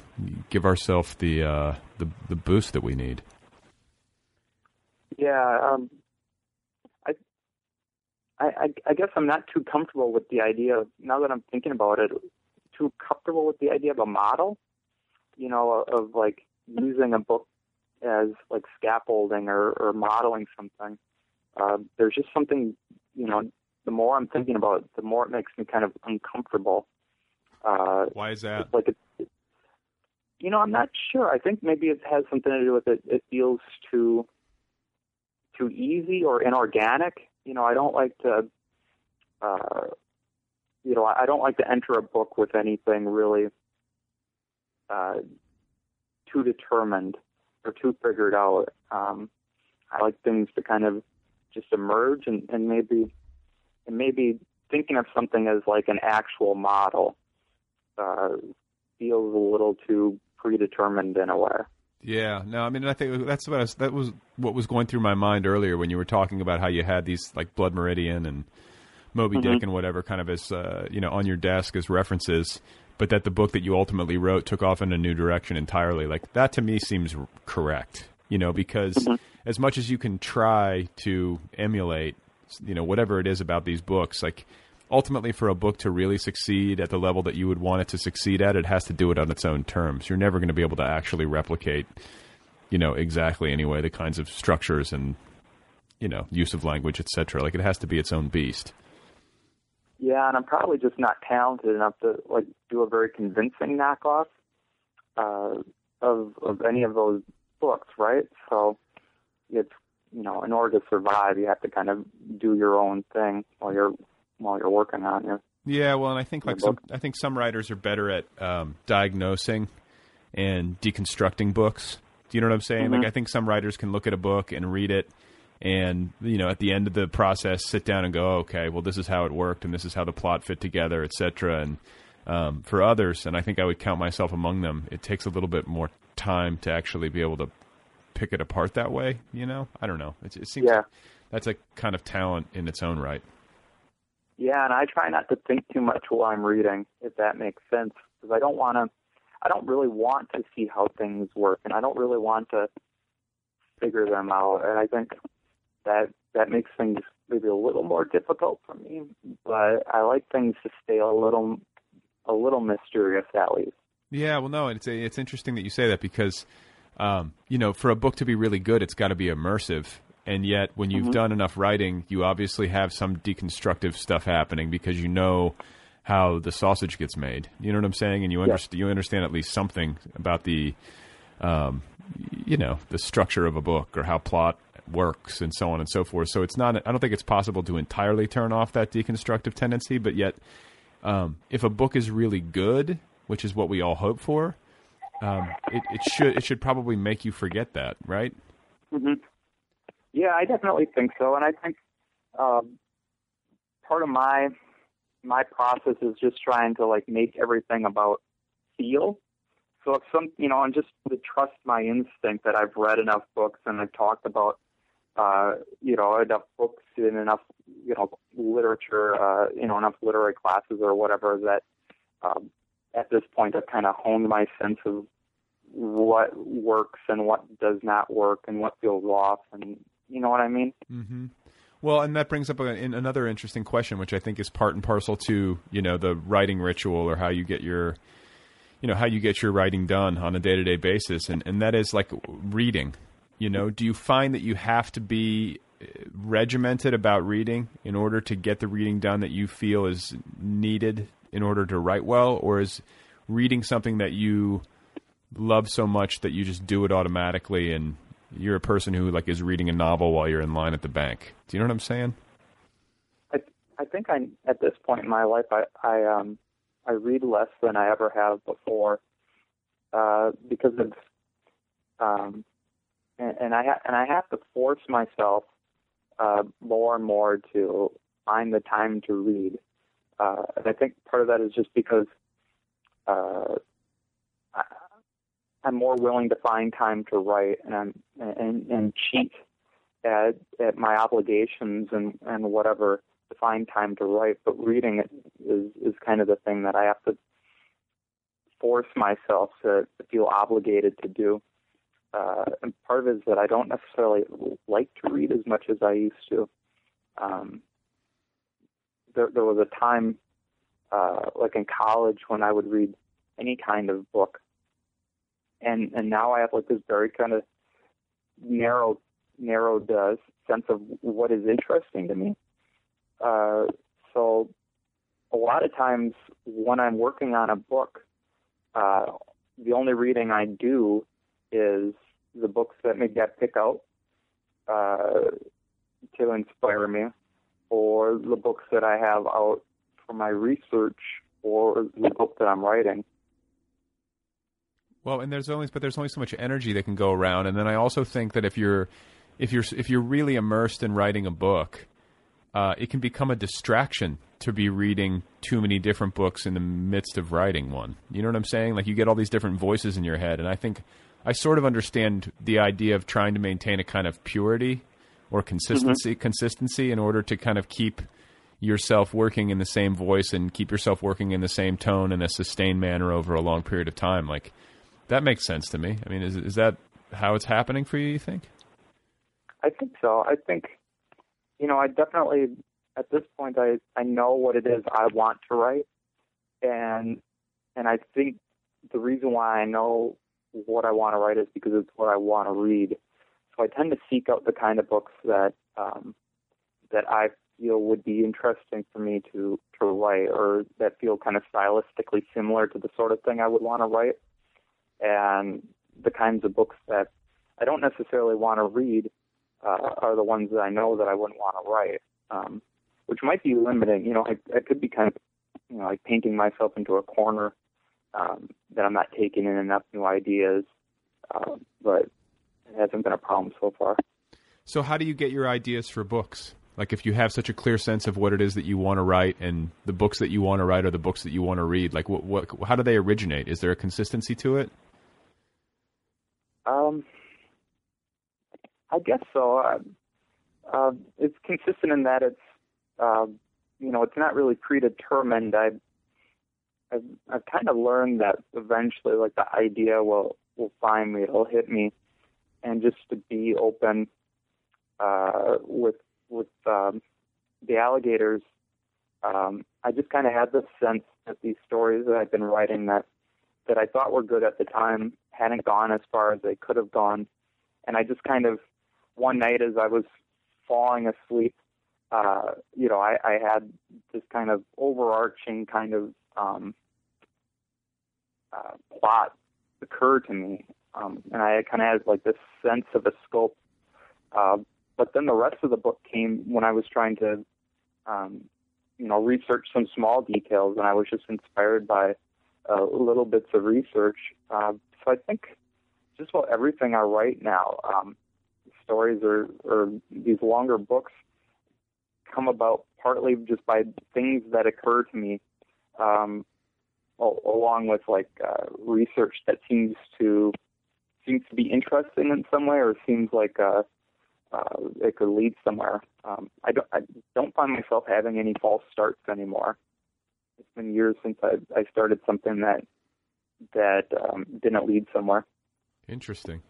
give ourselves the uh, the the boost that we need. Yeah, um, I, I, I- I guess I'm not too comfortable with the idea. Of, now that I'm thinking about it, too comfortable with the idea of a model. You know, of, of like using a book as like scaffolding or, or modeling something. Uh, there's just something, you know. The more I'm thinking about it, the more it makes me kind of uncomfortable. Uh, Why is that? it's like it, you know, I'm not sure. I think maybe it has something to do with it. It feels too too easy or inorganic. You know, I don't like to. Uh, you know, I don't like to enter a book with anything really uh, too determined or too figured out. Um, I like things to kind of just emerge and, and maybe and maybe thinking of something as like an actual model uh, feels a little too predetermined in a way. Yeah, no, I mean, I think that's what I was, that was what was going through my mind earlier when you were talking about how you had these like Blood Meridian and Moby Dick and whatever kind of as uh, you know on your desk as references, but that the book that you ultimately wrote took off in a new direction entirely. Like that to me seems correct, you know, because as much as you can try to emulate, you know, whatever it is about these books, like ultimately for a book to really succeed at the level that you would want it to succeed at, it has to do it on its own terms. You're never going to be able to actually replicate, you know, exactly anyway the kinds of structures and you know use of language, etc. Like it has to be its own beast. Yeah, and I'm probably just not talented enough to like do a very convincing knockoff uh, of of any of those books, right? So it's you know, in order to survive, you have to kind of do your own thing while you're while you're working on it. Yeah, well, and I think like some. I think some writers are better at um, diagnosing and deconstructing books. Do you know what I'm saying? Like I think some writers can look at a book and read it and you know at the end of the process sit down and go okay well this is how it worked and this is how the plot fit together etc and um, for others and i think i would count myself among them it takes a little bit more time to actually be able to pick it apart that way you know i don't know it, it seems Yeah. like that's a kind of talent in its own right Yeah, and I try not to think too much while I'm reading, if that makes sense, because I don't want to. I don't really want to see how things work, and I don't really want to figure them out. And I think that that makes things maybe a little more difficult for me. But I like things to stay a little, a little mysterious at least. Yeah, well, no, it's it's interesting that you say that because, um, you know, for a book to be really good, it's got to be immersive, and yet when you've done enough writing, you obviously have some deconstructive stuff happening because you know how the sausage gets made. You know what I'm saying, and you understand you understand at least something about the, um, you know, the structure of a book or how plot works and so on and so forth. So it's not. I don't think it's possible to entirely turn off that deconstructive tendency, but yet um, if a book is really good, which is what we all hope for, um, it, it should it should probably make you forget that, right? hmm Yeah, I definitely think so, and I think um, part of my my process is just trying to like make everything about feel. So if some, you know, and just to trust my instinct that I've read enough books and I've talked about uh, you know, enough books and enough, you know, literature, uh, you know, enough literary classes or whatever that um, at this point I've kind of honed my sense of what works and what does not work and what feels off and you know what I mean? Mm-hmm. Well, and that brings up a, in another interesting question, which I think is part and parcel to you know the writing ritual or how you get your you know how you get your writing done on a day to day basis, and and that is like reading. You know, do you find that you have to be uh, regimented about reading in order to get the reading done that you feel is needed in order to write well, or is reading something that you love so much that you just do it automatically and you're a person who like is reading a novel while you're in line at the bank. Do you know what I'm saying? I I think I at this point in my life I I um I read less than I ever have before uh, because of um and, and I ha- and I have to force myself uh, more and more to find the time to read. Uh, and I think part of that is just because uh, I'm more willing to find time to write and and and cheat at at my obligations and and whatever to find time to write. But reading is is kind of the thing that I have to force myself to, to feel obligated to do. Uh, and part of it is that I don't necessarily like to read as much as I used to. Um, there, there was a time, uh, like in college, when I would read any kind of book, and and now I have like this very kind of narrow, narrowed uh, sense of what is interesting to me. Uh, so, a lot of times when I'm working on a book, uh, the only reading I do is the books that maybe I pick out uh, to inspire me, or the books that I have out for my research, or the book that I'm writing. Well, and there's only but there's only so much energy that can go around, and then I also think that if you're if you're if you're really immersed in writing a book, uh, it can become a distraction to be reading too many different books in the midst of writing one. You know what I'm saying? Like you get all these different voices in your head, and I think I sort of understand the idea of trying to maintain a kind of purity or consistency mm-hmm. consistency in order to kind of keep yourself working in the same voice and keep yourself working in the same tone in a sustained manner over a long period of time. Like that makes sense to me. I mean, is is that how it's happening for you? You think? I think so. I think, you know, I definitely at this point I I know what it is I want to write, and and I think the reason why I know what I want to write is because it's what I want to read. So I tend to seek out the kind of books that um, that I feel would be interesting for me to to write, or that feel kind of stylistically similar to the sort of thing I would want to write and the kinds of books that I don't necessarily want to read uh, are the ones that I know that I wouldn't want to write, um, which might be limiting. You know, I, I could be kind of, you know, like painting myself into a corner um, that I'm not taking in enough new ideas, uh, but it hasn't been a problem so far. So, how do you get your ideas for books? Like, if you have such a clear sense of what it is that you want to write, and the books that you want to write are the books that you want to read, like, what, what, how do they originate? Is there a consistency to it? Um, I guess so. Uh, it's consistent in that it's, uh, you know, it's not really predetermined. I, I've, I've kind of learned that eventually, like the idea will will find me, it'll hit me, and just to be open uh, with with um, the alligators. Um, I just kind of had the sense that these stories that I've been writing that that I thought were good at the time hadn't gone as far as they could have gone. And I just kind of, one night as I was falling asleep, uh, you know, I, I had this kind of overarching kind of um, uh, plot occur to me. Um, and I kind of had like this sense of a scope. Uh, but then the rest of the book came when I was trying to, um, you know, research some small details, and I was just inspired by uh, little bits of research. Uh, so I think just about everything I write now, um, stories or, or these longer books, come about partly just by things that occur to me, um, along with like uh, research that seems to seems to be interesting in some way, or seems like uh, uh, it could lead somewhere. Um, I don't I don't find myself having any false starts anymore. It's been years since I I started something that that um, didn't lead somewhere. Interesting,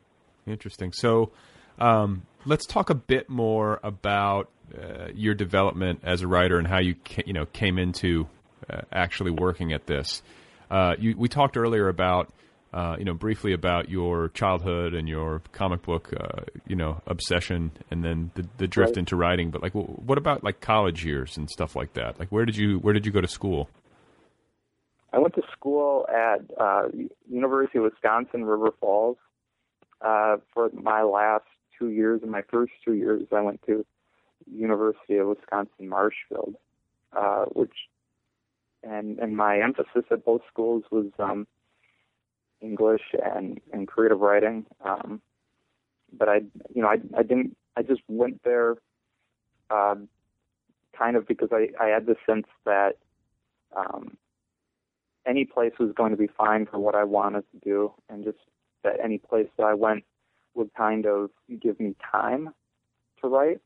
interesting. So, um, let's talk a bit more about uh, your development as a writer and how you ca- you know came into uh, actually working at this. Uh, you, we talked earlier about uh, you know briefly about your childhood and your comic book uh, you know obsession, and then the, the drift Right. into writing. But like, wh- what about like college years and stuff like that? Like, where did you where did you go to school? I went to school at uh, University of Wisconsin River Falls uh, for my last two years. In my first two years, I went to University of Wisconsin Marshfield, uh, which and and my emphasis at both schools was um, English and and creative writing. Um, but I, you know, I I didn't. I just went there, um, kind of because I I had the sense that. Um, any place was going to be fine for what I wanted to do, and just that any place that I went would kind of give me time to write,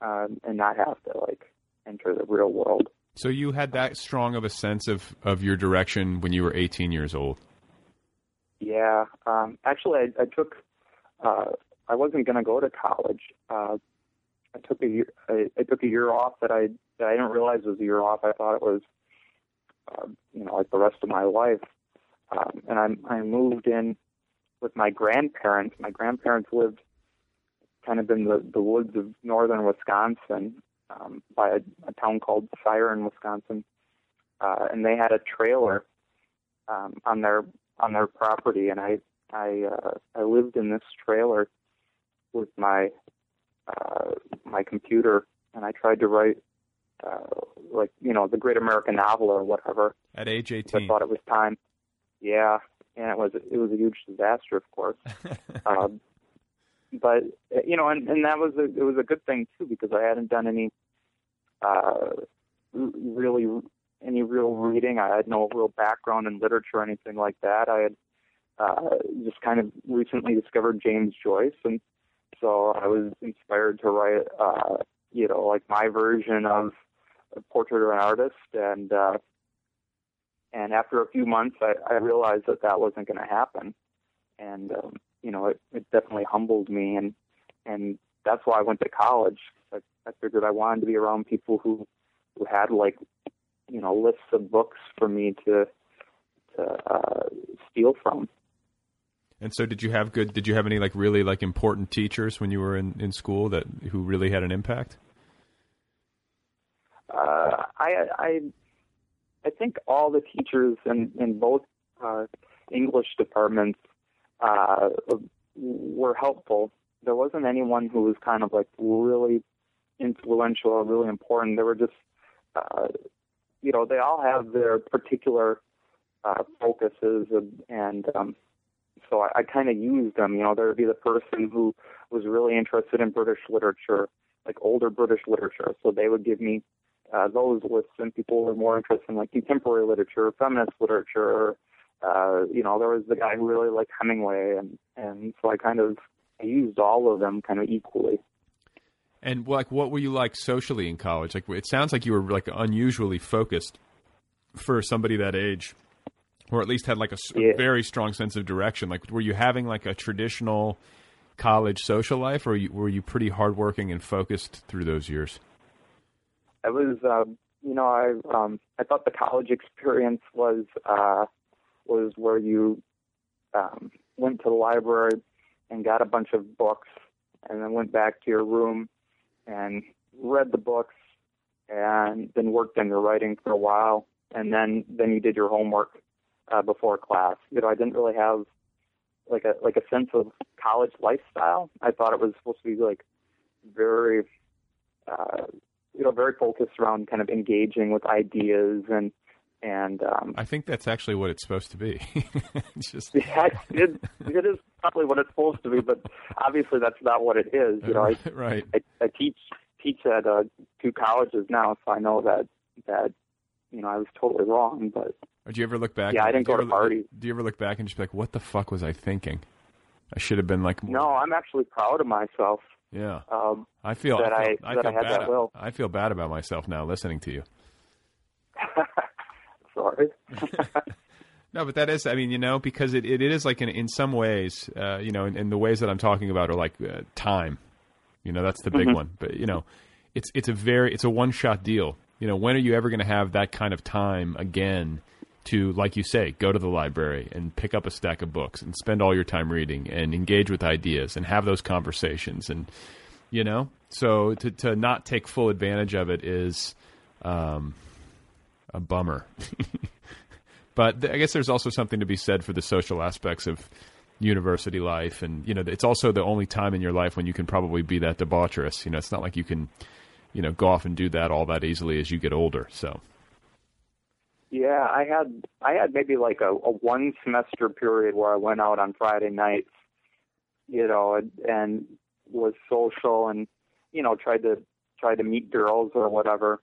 um, and not have to like enter the real world. So you had that strong of a sense of of your direction when you were 18 years old. Yeah, um, actually, I, I took. Uh, I wasn't going to go to college. Uh, I took a year. I, I took a year off that I that I didn't realize was a year off. I thought it was, uh, you know, like the rest of my life. Um, and I I moved in with my grandparents. My grandparents lived kind of in the the woods of northern Wisconsin, um, by a, a town called Siren, Wisconsin, uh, and they had a trailer um, on their on their property, and I I uh, I lived in this trailer with my uh, my computer, and I tried to write uh, like you know the Great American Novel or whatever. At age eighteen, I thought it was time. Yeah, and it was it was a huge disaster, of course. um, but you know, and, and that was a, it was a good thing too because I hadn't done any uh, really any real reading. I had no real background in literature or anything like that. I had uh, just kind of recently discovered James Joyce, and so I was inspired to write, uh, you know, like my version of a Portrait of an Artist, and uh, and after a few months, I, I realized that that wasn't going to happen, and um, you know, it, it definitely humbled me, and and that's why I went to college. I, I figured I wanted to be around people who who had like you know lists of books for me to to uh, steal from. And so, did you have good? Did you have any like really like important teachers when you were in, in school that who really had an impact? Uh, I I I think all the teachers in in both uh, English departments uh, were helpful. There wasn't anyone who was kind of like really influential or really important. They were just uh, you know they all have their particular uh, focuses and, and um, so I, I kind of used them. You know, there would be the person who was really interested in British literature, like older British literature. So they would give me uh, those lists, and people were more interested in like contemporary literature, feminist literature. Uh, you know, there was the guy who really liked Hemingway, and and so I kind of I used all of them kind of equally. And like, what were you like socially in college? Like, it sounds like you were like unusually focused for somebody that age, or at least had like a, Yeah. very strong sense of direction. Like, were you having like a traditional college social life, or you, were you pretty hardworking and focused through those years? I was, um, you know, I um, I thought the college experience was uh, was where you um, went to the library and got a bunch of books, and then went back to your room and read the books, and then worked on your writing for a while, and then then you did your homework uh, before class. You know, I didn't really have like a like a sense of college lifestyle. I thought it was supposed to be like very uh, you know, very focused around kind of engaging with ideas and and um, I think that's actually what it's supposed to be. it's just yeah, it, it is probably what it's supposed to be, but obviously that's not what it is. You know, I, right. I, I teach teach at uh, two colleges now, so I know that that you know I was totally wrong. But Or do you ever look back? Yeah, I didn't go to parties. Do you ever look back and just be like, "What the fuck was I thinking? I should have been like more." no, I'm actually proud of myself. Yeah. Um, I feel that I feel, I- I that feel I had bad. that will. I feel bad about myself now listening to you. sorry. No, but that is, I mean, you know, because it, it is like in, in some ways, uh, you know, in, in the ways that I'm talking about are like uh, time. You know, that's the big Mhm. one. But, you know, it's it's a very, it's a one shot deal. You know, when are you ever going to have that kind of time again to, like you say, go to the library and pick up a stack of books and spend all your time reading and engage with ideas and have those conversations and, you know, so to, to not take full advantage of it is um, a bummer. But th- I guess there's also something to be said for the social aspects of university life, and you know, it's also the only time in your life when you can probably be that debaucherous. You know, it's not like you can, you know, go off and do that all that easily as you get older. So, Yeah, I had I had maybe like a, a one semester period where I went out on Friday nights, you know, and, and was social and you know tried to tried to meet girls or whatever,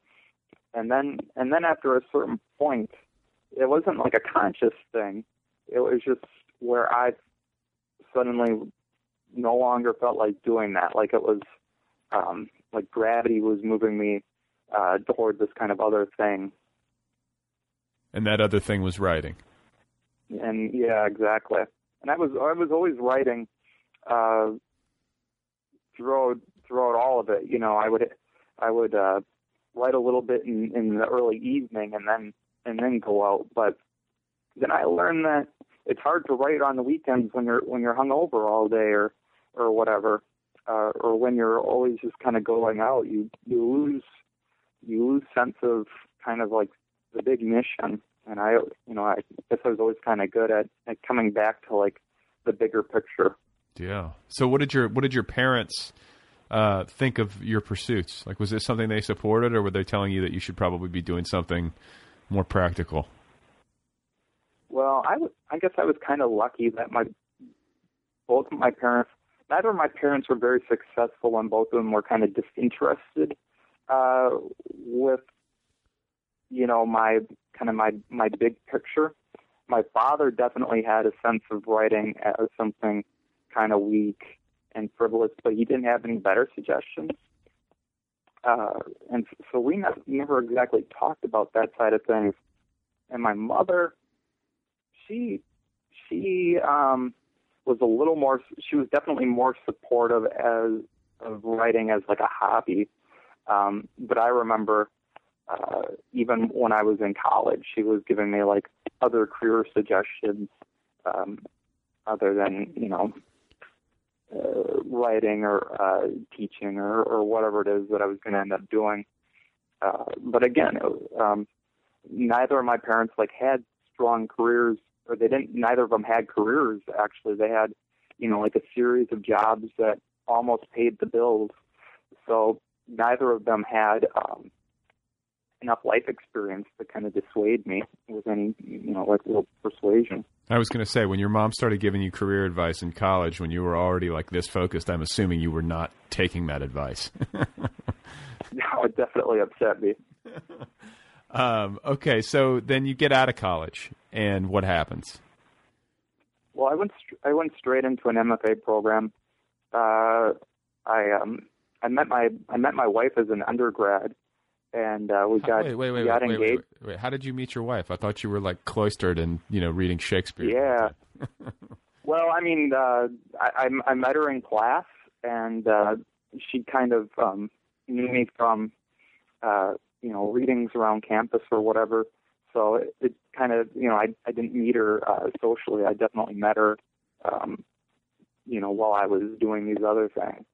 and then and then after a certain point, it wasn't like a conscious thing. It was just where I suddenly no longer felt like doing that. Like it was um, like gravity was moving me uh, toward this kind of other thing. And that other thing was writing. and yeah, exactly. And I was I was always writing uh, throughout throughout all of it. You know, I would I would uh, write a little bit in, in the early evening, and then and then go out. But then I learned that it's hard to write on the weekends when you're when you're hungover all day or or whatever, uh, or when you're always just kind of going out. You you lose you lose sense of kind of like the big mission. And I, you know, I guess I was always kind of good at, at coming back to like the bigger picture. Yeah. So, what did your what did your parents uh, think of your pursuits? Like, was this something they supported, or were they telling you that you should probably be doing something more practical? Well, I, w- I guess I was kind of lucky that my both of my parents, neither of my parents were very successful, and both of them were kind of disinterested uh, with, you know, my kind of my my big picture. My father definitely had a sense of writing as something kind of weak and frivolous, but he didn't have any better suggestions. Uh, and so we ne- never exactly talked about that side of things. And my mother, she she um was a little more she was definitely more supportive as of writing as like a hobby um but i remember uh even when i was in college she was giving me like other career suggestions um other than you know uh, writing or uh teaching or or whatever it is that i was going to end up doing. Uh but again um neither of my parents like had strong careers or they didn't neither of them had careers actually. They had you know like a series of jobs that almost paid the bills. So neither of them had um enough life experience to kind of dissuade me with any you know like little persuasion I was going to say, when your mom started giving you career advice in college, when you were already like this focused, I'm assuming you were not taking that advice. no it definitely upset me um, okay, so then you get out of college, and what happens? Well, I went str- I went straight into an MFA program. Uh, I um I met my I met my wife as an undergrad, and uh, we got wait, wait, wait, we got wait, wait, engaged. wait, wait. How did you meet your wife? I thought you were like cloistered and you know reading Shakespeare. Yeah. well, I mean, uh, I, I I met her in class, and uh, she kind of um, knew me from uh, you know readings around campus or whatever. So it, it kind of you know I I didn't meet her uh, socially. I definitely met her, um, you know, while I was doing these other things,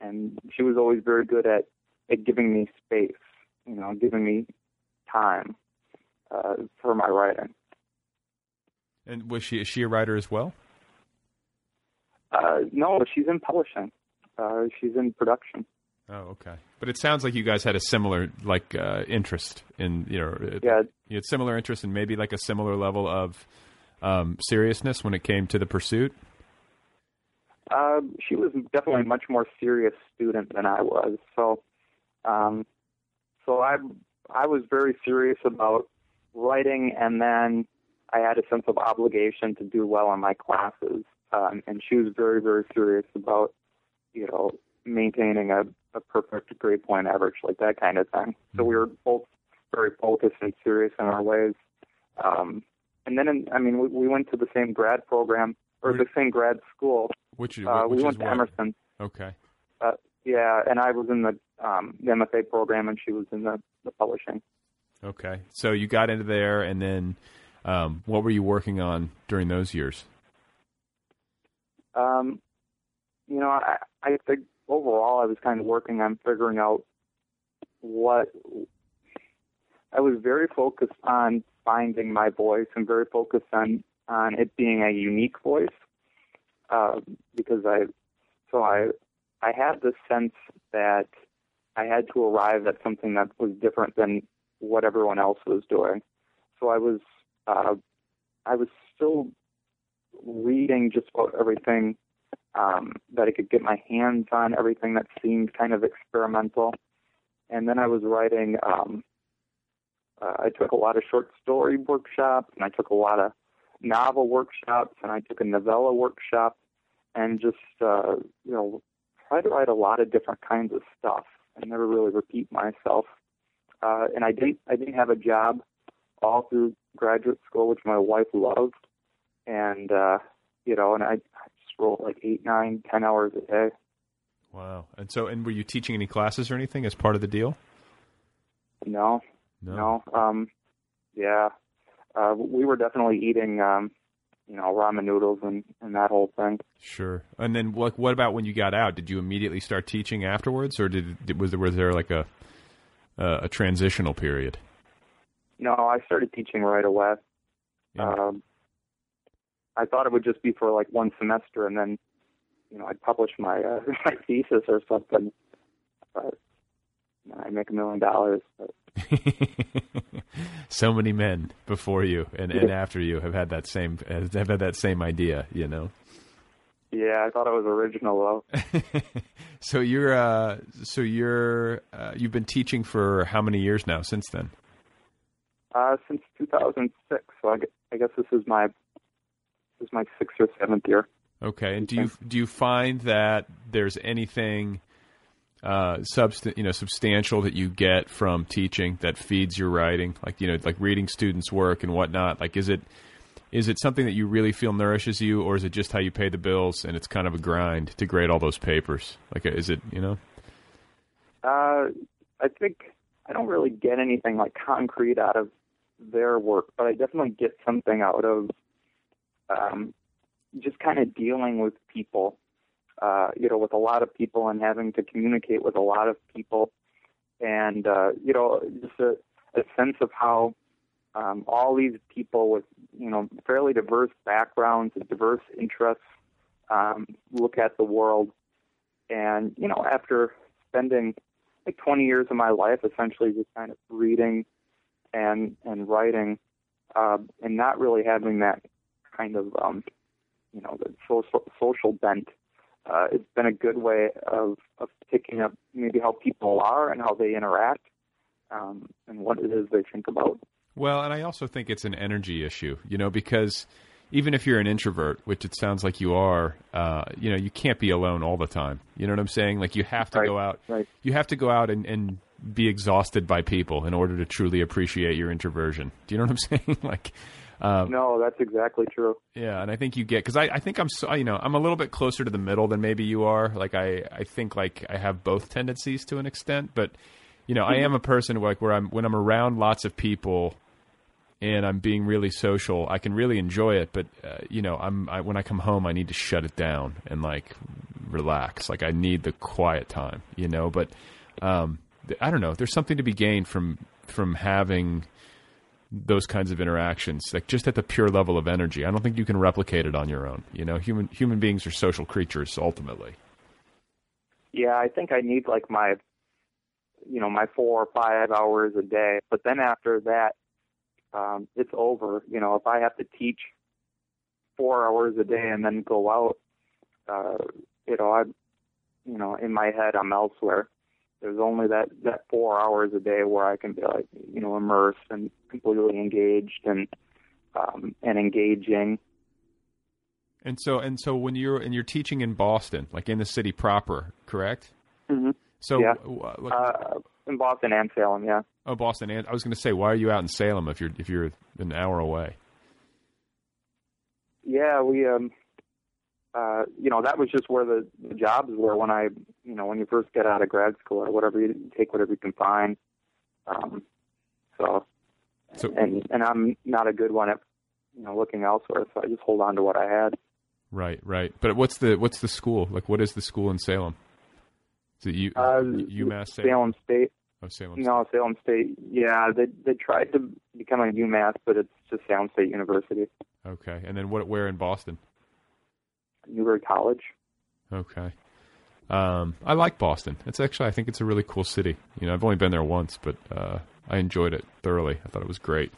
and she was always very good at at giving me space, you know, giving me time uh, for my writing. And was she is she a writer as well? Uh, no, she's in publishing. Uh, she's in production. Oh, okay. But it sounds like you guys had a similar like uh, interest in you know uh, Yeah. you had similar interest and maybe like a similar level of um, seriousness when it came to the pursuit. Uh, she was definitely a much more serious student than I was. So, um, so I I was very serious about writing, and then I had a sense of obligation to do well in my classes. Um, and she was very very serious about you know maintaining a, a perfect grade point average, like that kind of thing. So we were both very focused and serious in our ways. Um, and then, in, I mean, we, we went to the same grad program or the same grad school. Which, Uh, which we is went to what? Emerson. Okay. Uh, yeah, and I was in the um, the MFA program, and she was in the, the publishing. Okay. So you got into there, and then um, what were you working on during those years? Um, you know, I, I think overall I was kind of working on figuring out what I was very focused on finding my voice and very focused on on it being a unique voice uh, because I so I I had this sense that I had to arrive at something that was different than what everyone else was doing. So I was uh, I was still reading just about everything um, that I could get my hands on, everything that seemed kind of experimental. And then I was writing. Um, uh, I took a lot of short story workshops, and I took a lot of novel workshops, and I took a novella workshop, and just uh, you know try to write a lot of different kinds of stuff and never really repeat myself. Uh, and I didn't I didn't have a job all through graduate school, which my wife loved, and uh, you know, and I, I just wrote like eight, nine, ten hours a day. Wow. And so, and were you teaching any classes or anything as part of the deal? No, no, um, yeah, uh, we were definitely eating, um, you know, ramen noodles and and that whole thing. Sure. And then, what what about when you got out? Did you immediately start teaching afterwards, or did, did was there was there like a uh, a transitional period? No, I started teaching right away. Um, I thought it would just be for like one semester, and then, you know, I'd publish my uh, my thesis or something. But I make a million dollars. But so many men before you and, and after you have had that same have had that same idea, you know. yeah, I thought it was original though. So you're uh, so you're uh, you've been teaching for how many years now since then? Uh, since 2006, so I, I guess this is my this is my sixth or seventh year. Okay, and do you do you find that there's anything uh, you know substantial that you get from teaching that feeds your writing, like you know like reading students' work and whatnot? Like, is it is it something that you really feel nourishes you, or is it just how you pay the bills and it's kind of a grind to grade all those papers? Like, is it you know? Uh, I think I don't really get anything like concrete out of their work, but I definitely get something out of um, just kind of dealing with people, uh, you know, with a lot of people and having to communicate with a lot of people, and uh, you know, just a, a sense of how um, all these people with you know fairly diverse backgrounds and diverse interests um, look at the world, and you know, after spending like 20 years of my life essentially just kind of reading and and writing uh, and not really having that kind of um, you know the social social bent. Uh, it's been a good way of of picking up maybe how people are and how they interact um, and what it is they think about. Well, and I also think it's an energy issue, you know, because even if you're an introvert, which it sounds like you are, uh, you know, you can't be alone all the time. You know what I'm saying? Like you have to Right, go out. right. You have to go out and, and be exhausted by people in order to truly appreciate your introversion. Do you know what I'm saying? like, um, no, that's exactly true. yeah, and I think you get because I, I think I'm so you know I'm a little bit closer to the middle than maybe you are. Like I I think like I have both tendencies to an extent, but you know I am a person like where I'm when I'm around lots of people and I'm being really social, I can really enjoy it. But uh, you know I'm I, when I come home, I need to shut it down and like relax. Like I need the quiet time, you know. But um, I don't know. There's something to be gained from from having those kinds of interactions, like just at the pure level of energy. I don't think you can replicate it on your own. You know, human human beings are social creatures ultimately. Yeah, I think I need like my, you know, my four or five hours a day. But then after that, um, it's over. You know, if I have to teach four hours a day and then go out, uh, you know, I, you know, in my head I'm elsewhere. There's only that that four hours a day where I can be like, you know, immersed and completely engaged and um, and engaging. And so and so when you're and you're teaching in Boston, like in the city proper, correct? Mm-hmm. So Yeah. uh, Uh, in Boston and Salem, yeah. oh, Boston. And I was going to say, why are you out in Salem if you're if you're an hour away? Yeah, we um uh you know, that was just where the, the jobs were when I you know, when you first get out of grad school or whatever, you take whatever you can find. Um so So and and I'm not a good one at you know, looking elsewhere, so I just hold on to what I had. right, right. But what's the what's the school like? What is the school in Salem? Is it U, Uh, UMass Salem? Salem State. Oh, Salem. No, Salem State. Yeah, they they tried to become a UMass, but it's just Salem State University, Okay, and then what? Where in Boston? Newbury College. Okay. Um, I like Boston. It's actually I think it's a really cool city. You know, I've only been there once, but uh, I enjoyed it thoroughly. I thought it was great.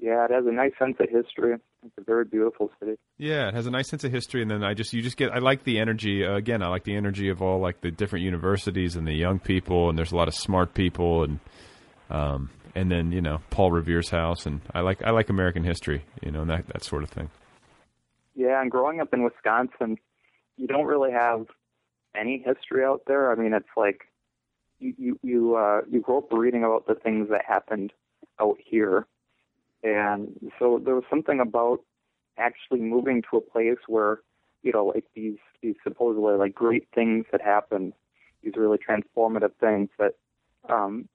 Yeah, it has a nice sense of history. It's a very beautiful city. Yeah, it has a nice sense of history, and then I just you just get I like the energy. Uh, again, I like the energy of all like the different universities and the young people, and there's a lot of smart people, and um, and then you know Paul Revere's house, and I like I like American history, you know, and that that sort of thing. Yeah, and growing up in Wisconsin, you don't really have any history out there. I mean, it's like you you you, uh, you grow up reading about the things that happened out here, and so there was something about actually moving to a place where you know like these these supposedly like great things that happened, these really transformative things that um,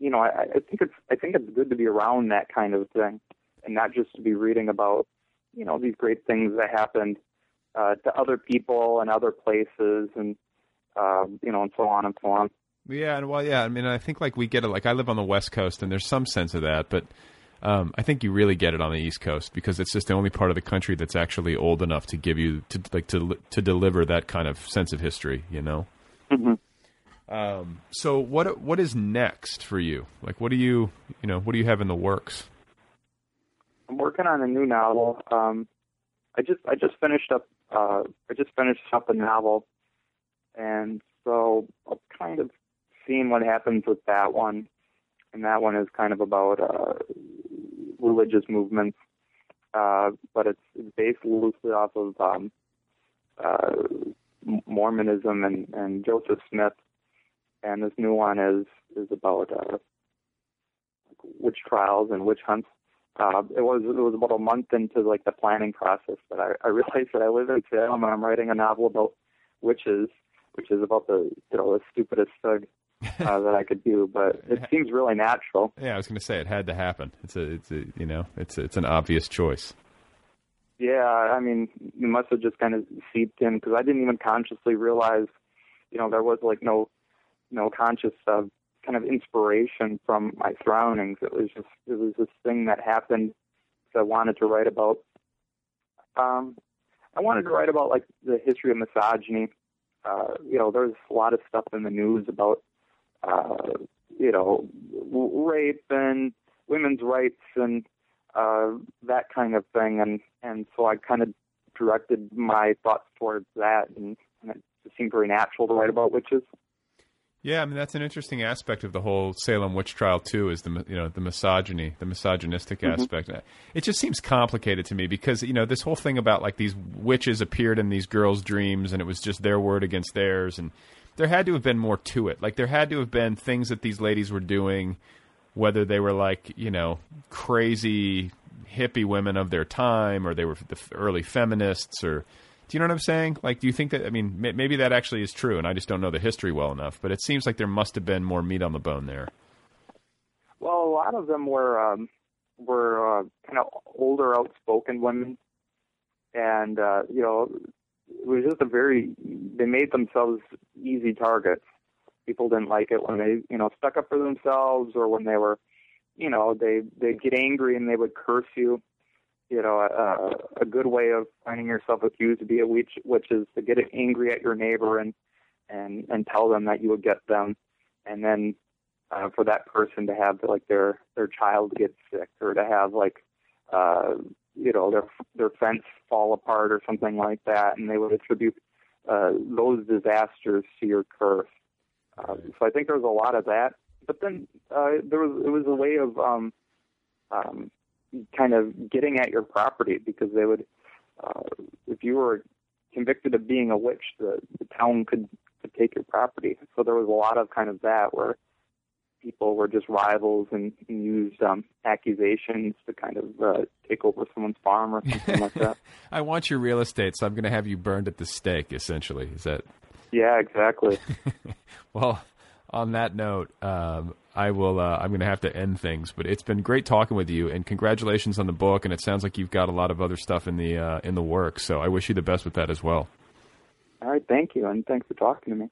you know I, I think it's I think it's good to be around that kind of thing, and not just to be reading about you know these great things that happened uh, to other people and other places and um, you know and so on and so on. Yeah, and well, yeah. I mean, I think like we get it. Like I live on the West Coast, and there's some sense of that, but um, I think you really get it on the East Coast because it's just the only part of the country that's actually old enough to give you to like to to deliver that kind of sense of history. You know. Mm-hmm. Um, so what what is next for you? Like, what do you you know what do you have in the works? I'm working on a new novel. Um, I just I just finished up uh, I just finished up a novel, and so I'm kind of seeing what happens with that one. And that one is kind of about uh, religious movements, uh, but it's, it's based loosely off of um, uh, Mormonism and, and Joseph Smith. And this new one is is about uh, witch trials and witch hunts uh, it was it was about a month into like the planning process that I, I realized that I live in Salem and I'm writing a novel about witches, which is about the you know the stupidest thing uh, that I could do, but it seems really natural. Yeah, I was going to say it had to happen. It's a it's a you know it's a, it's an obvious choice. Yeah, I mean, it must have just kind of seeped in because I didn't even consciously realize, you know, there was like no, no conscious uh, kind of inspiration from my surroundings. It was just it was this thing that happened that I wanted to write about. Um, I wanted to write about like the history of misogyny. Uh, you know, there's a lot of stuff in the news about uh, you know rape and women's rights and uh, that kind of thing, and and so I kind of directed my thoughts towards that, and, and it just seemed very natural to write about witches. Yeah, I mean that's an interesting aspect of the whole Salem witch trial too. Is the you know the misogyny, the misogynistic Mhm. aspect. It just seems complicated to me because you know this whole thing about like these witches appeared in these girls' dreams and it was just their word against theirs, and there had to have been more to it. Like there had to have been things that these ladies were doing, whether they were like you know crazy hippie women of their time or they were the early feminists or do you know what I'm saying? Like, do you think that? I mean, may- maybe that actually is true, and I just don't know the history well enough. But it seems like there must have been more meat on the bone there. Well, a lot of them were um, were uh, kind of older, outspoken women, and uh, you know, it was just a very. They made themselves easy targets. People didn't like it when they, you know, stuck up for themselves, or when they were, you know, they they'd get angry and they would curse you. You know, a, a good way of finding yourself accused to be a witch, which is to get angry at your neighbor and and and tell them that you would get them, and then uh, for that person to have like their their child get sick or to have like uh you know their their fence fall apart or something like that and they would attribute uh those disasters to your curse. Uh, so i think there was a lot of that. But then uh there was it was a way of um um kind of getting at your property because they would uh, if you were convicted of being a witch, the, the town could, could take your property. So there was a lot of kind of that where people were just rivals and, and used um, accusations to kind of uh, take over someone's farm or something like that. I want your real estate, so I'm going to have you burned at the stake. Essentially, is that? Yeah, exactly. well, on that note, um, I will. Uh, I'm going to have to end things, but it's been great talking with you, and congratulations on the book. And it sounds like you've got a lot of other stuff in the uh, in the works. So I wish you the best with that as well. All right, thank you, and thanks for talking to me.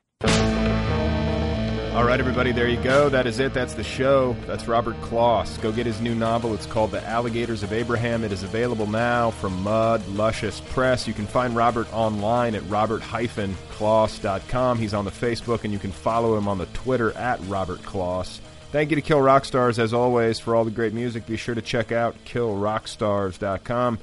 All right, everybody, there you go. That is it. That's the show. That's Robert Kloss. Go get his new novel. It's called The Alligators of Abraham. It is available now from Mud Luscious Press. You can find Robert online at robert-kloss.com. He's on the Facebook, and you can follow him on the Twitter at Robert Kloss. Thank you to Kill Rock Stars, as always, for all the great music. Be sure to check out killrockstars.com.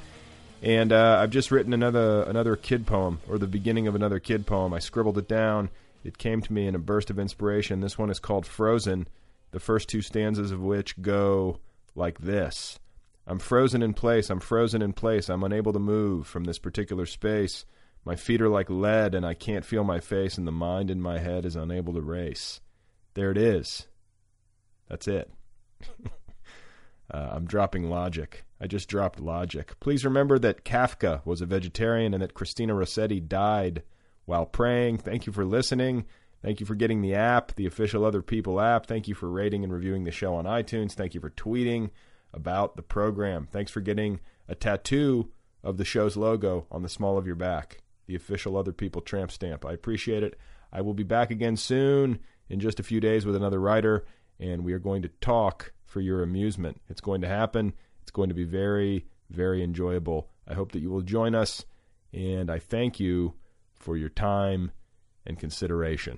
And uh, I've just written another another kid poem, or the beginning of another kid poem. I scribbled it down it came to me in a burst of inspiration. This one is called Frozen, the first two stanzas of which go like this I'm frozen in place, I'm frozen in place, I'm unable to move from this particular space. My feet are like lead, and I can't feel my face, and the mind in my head is unable to race. There it is. That's it. uh, I'm dropping logic. I just dropped logic. Please remember that Kafka was a vegetarian and that Christina Rossetti died while praying. Thank you for listening. Thank you for getting the app, the official Other People app. Thank you for rating and reviewing the show on iTunes. Thank you for tweeting about the program. Thanks for getting a tattoo of the show's logo on the small of your back, the official Other People tramp stamp. I appreciate it. I will be back again soon in just a few days with another writer, and we are going to talk for your amusement. It's going to happen. It's going to be very, very enjoyable. I hope that you will join us, and I thank you for your time and consideration.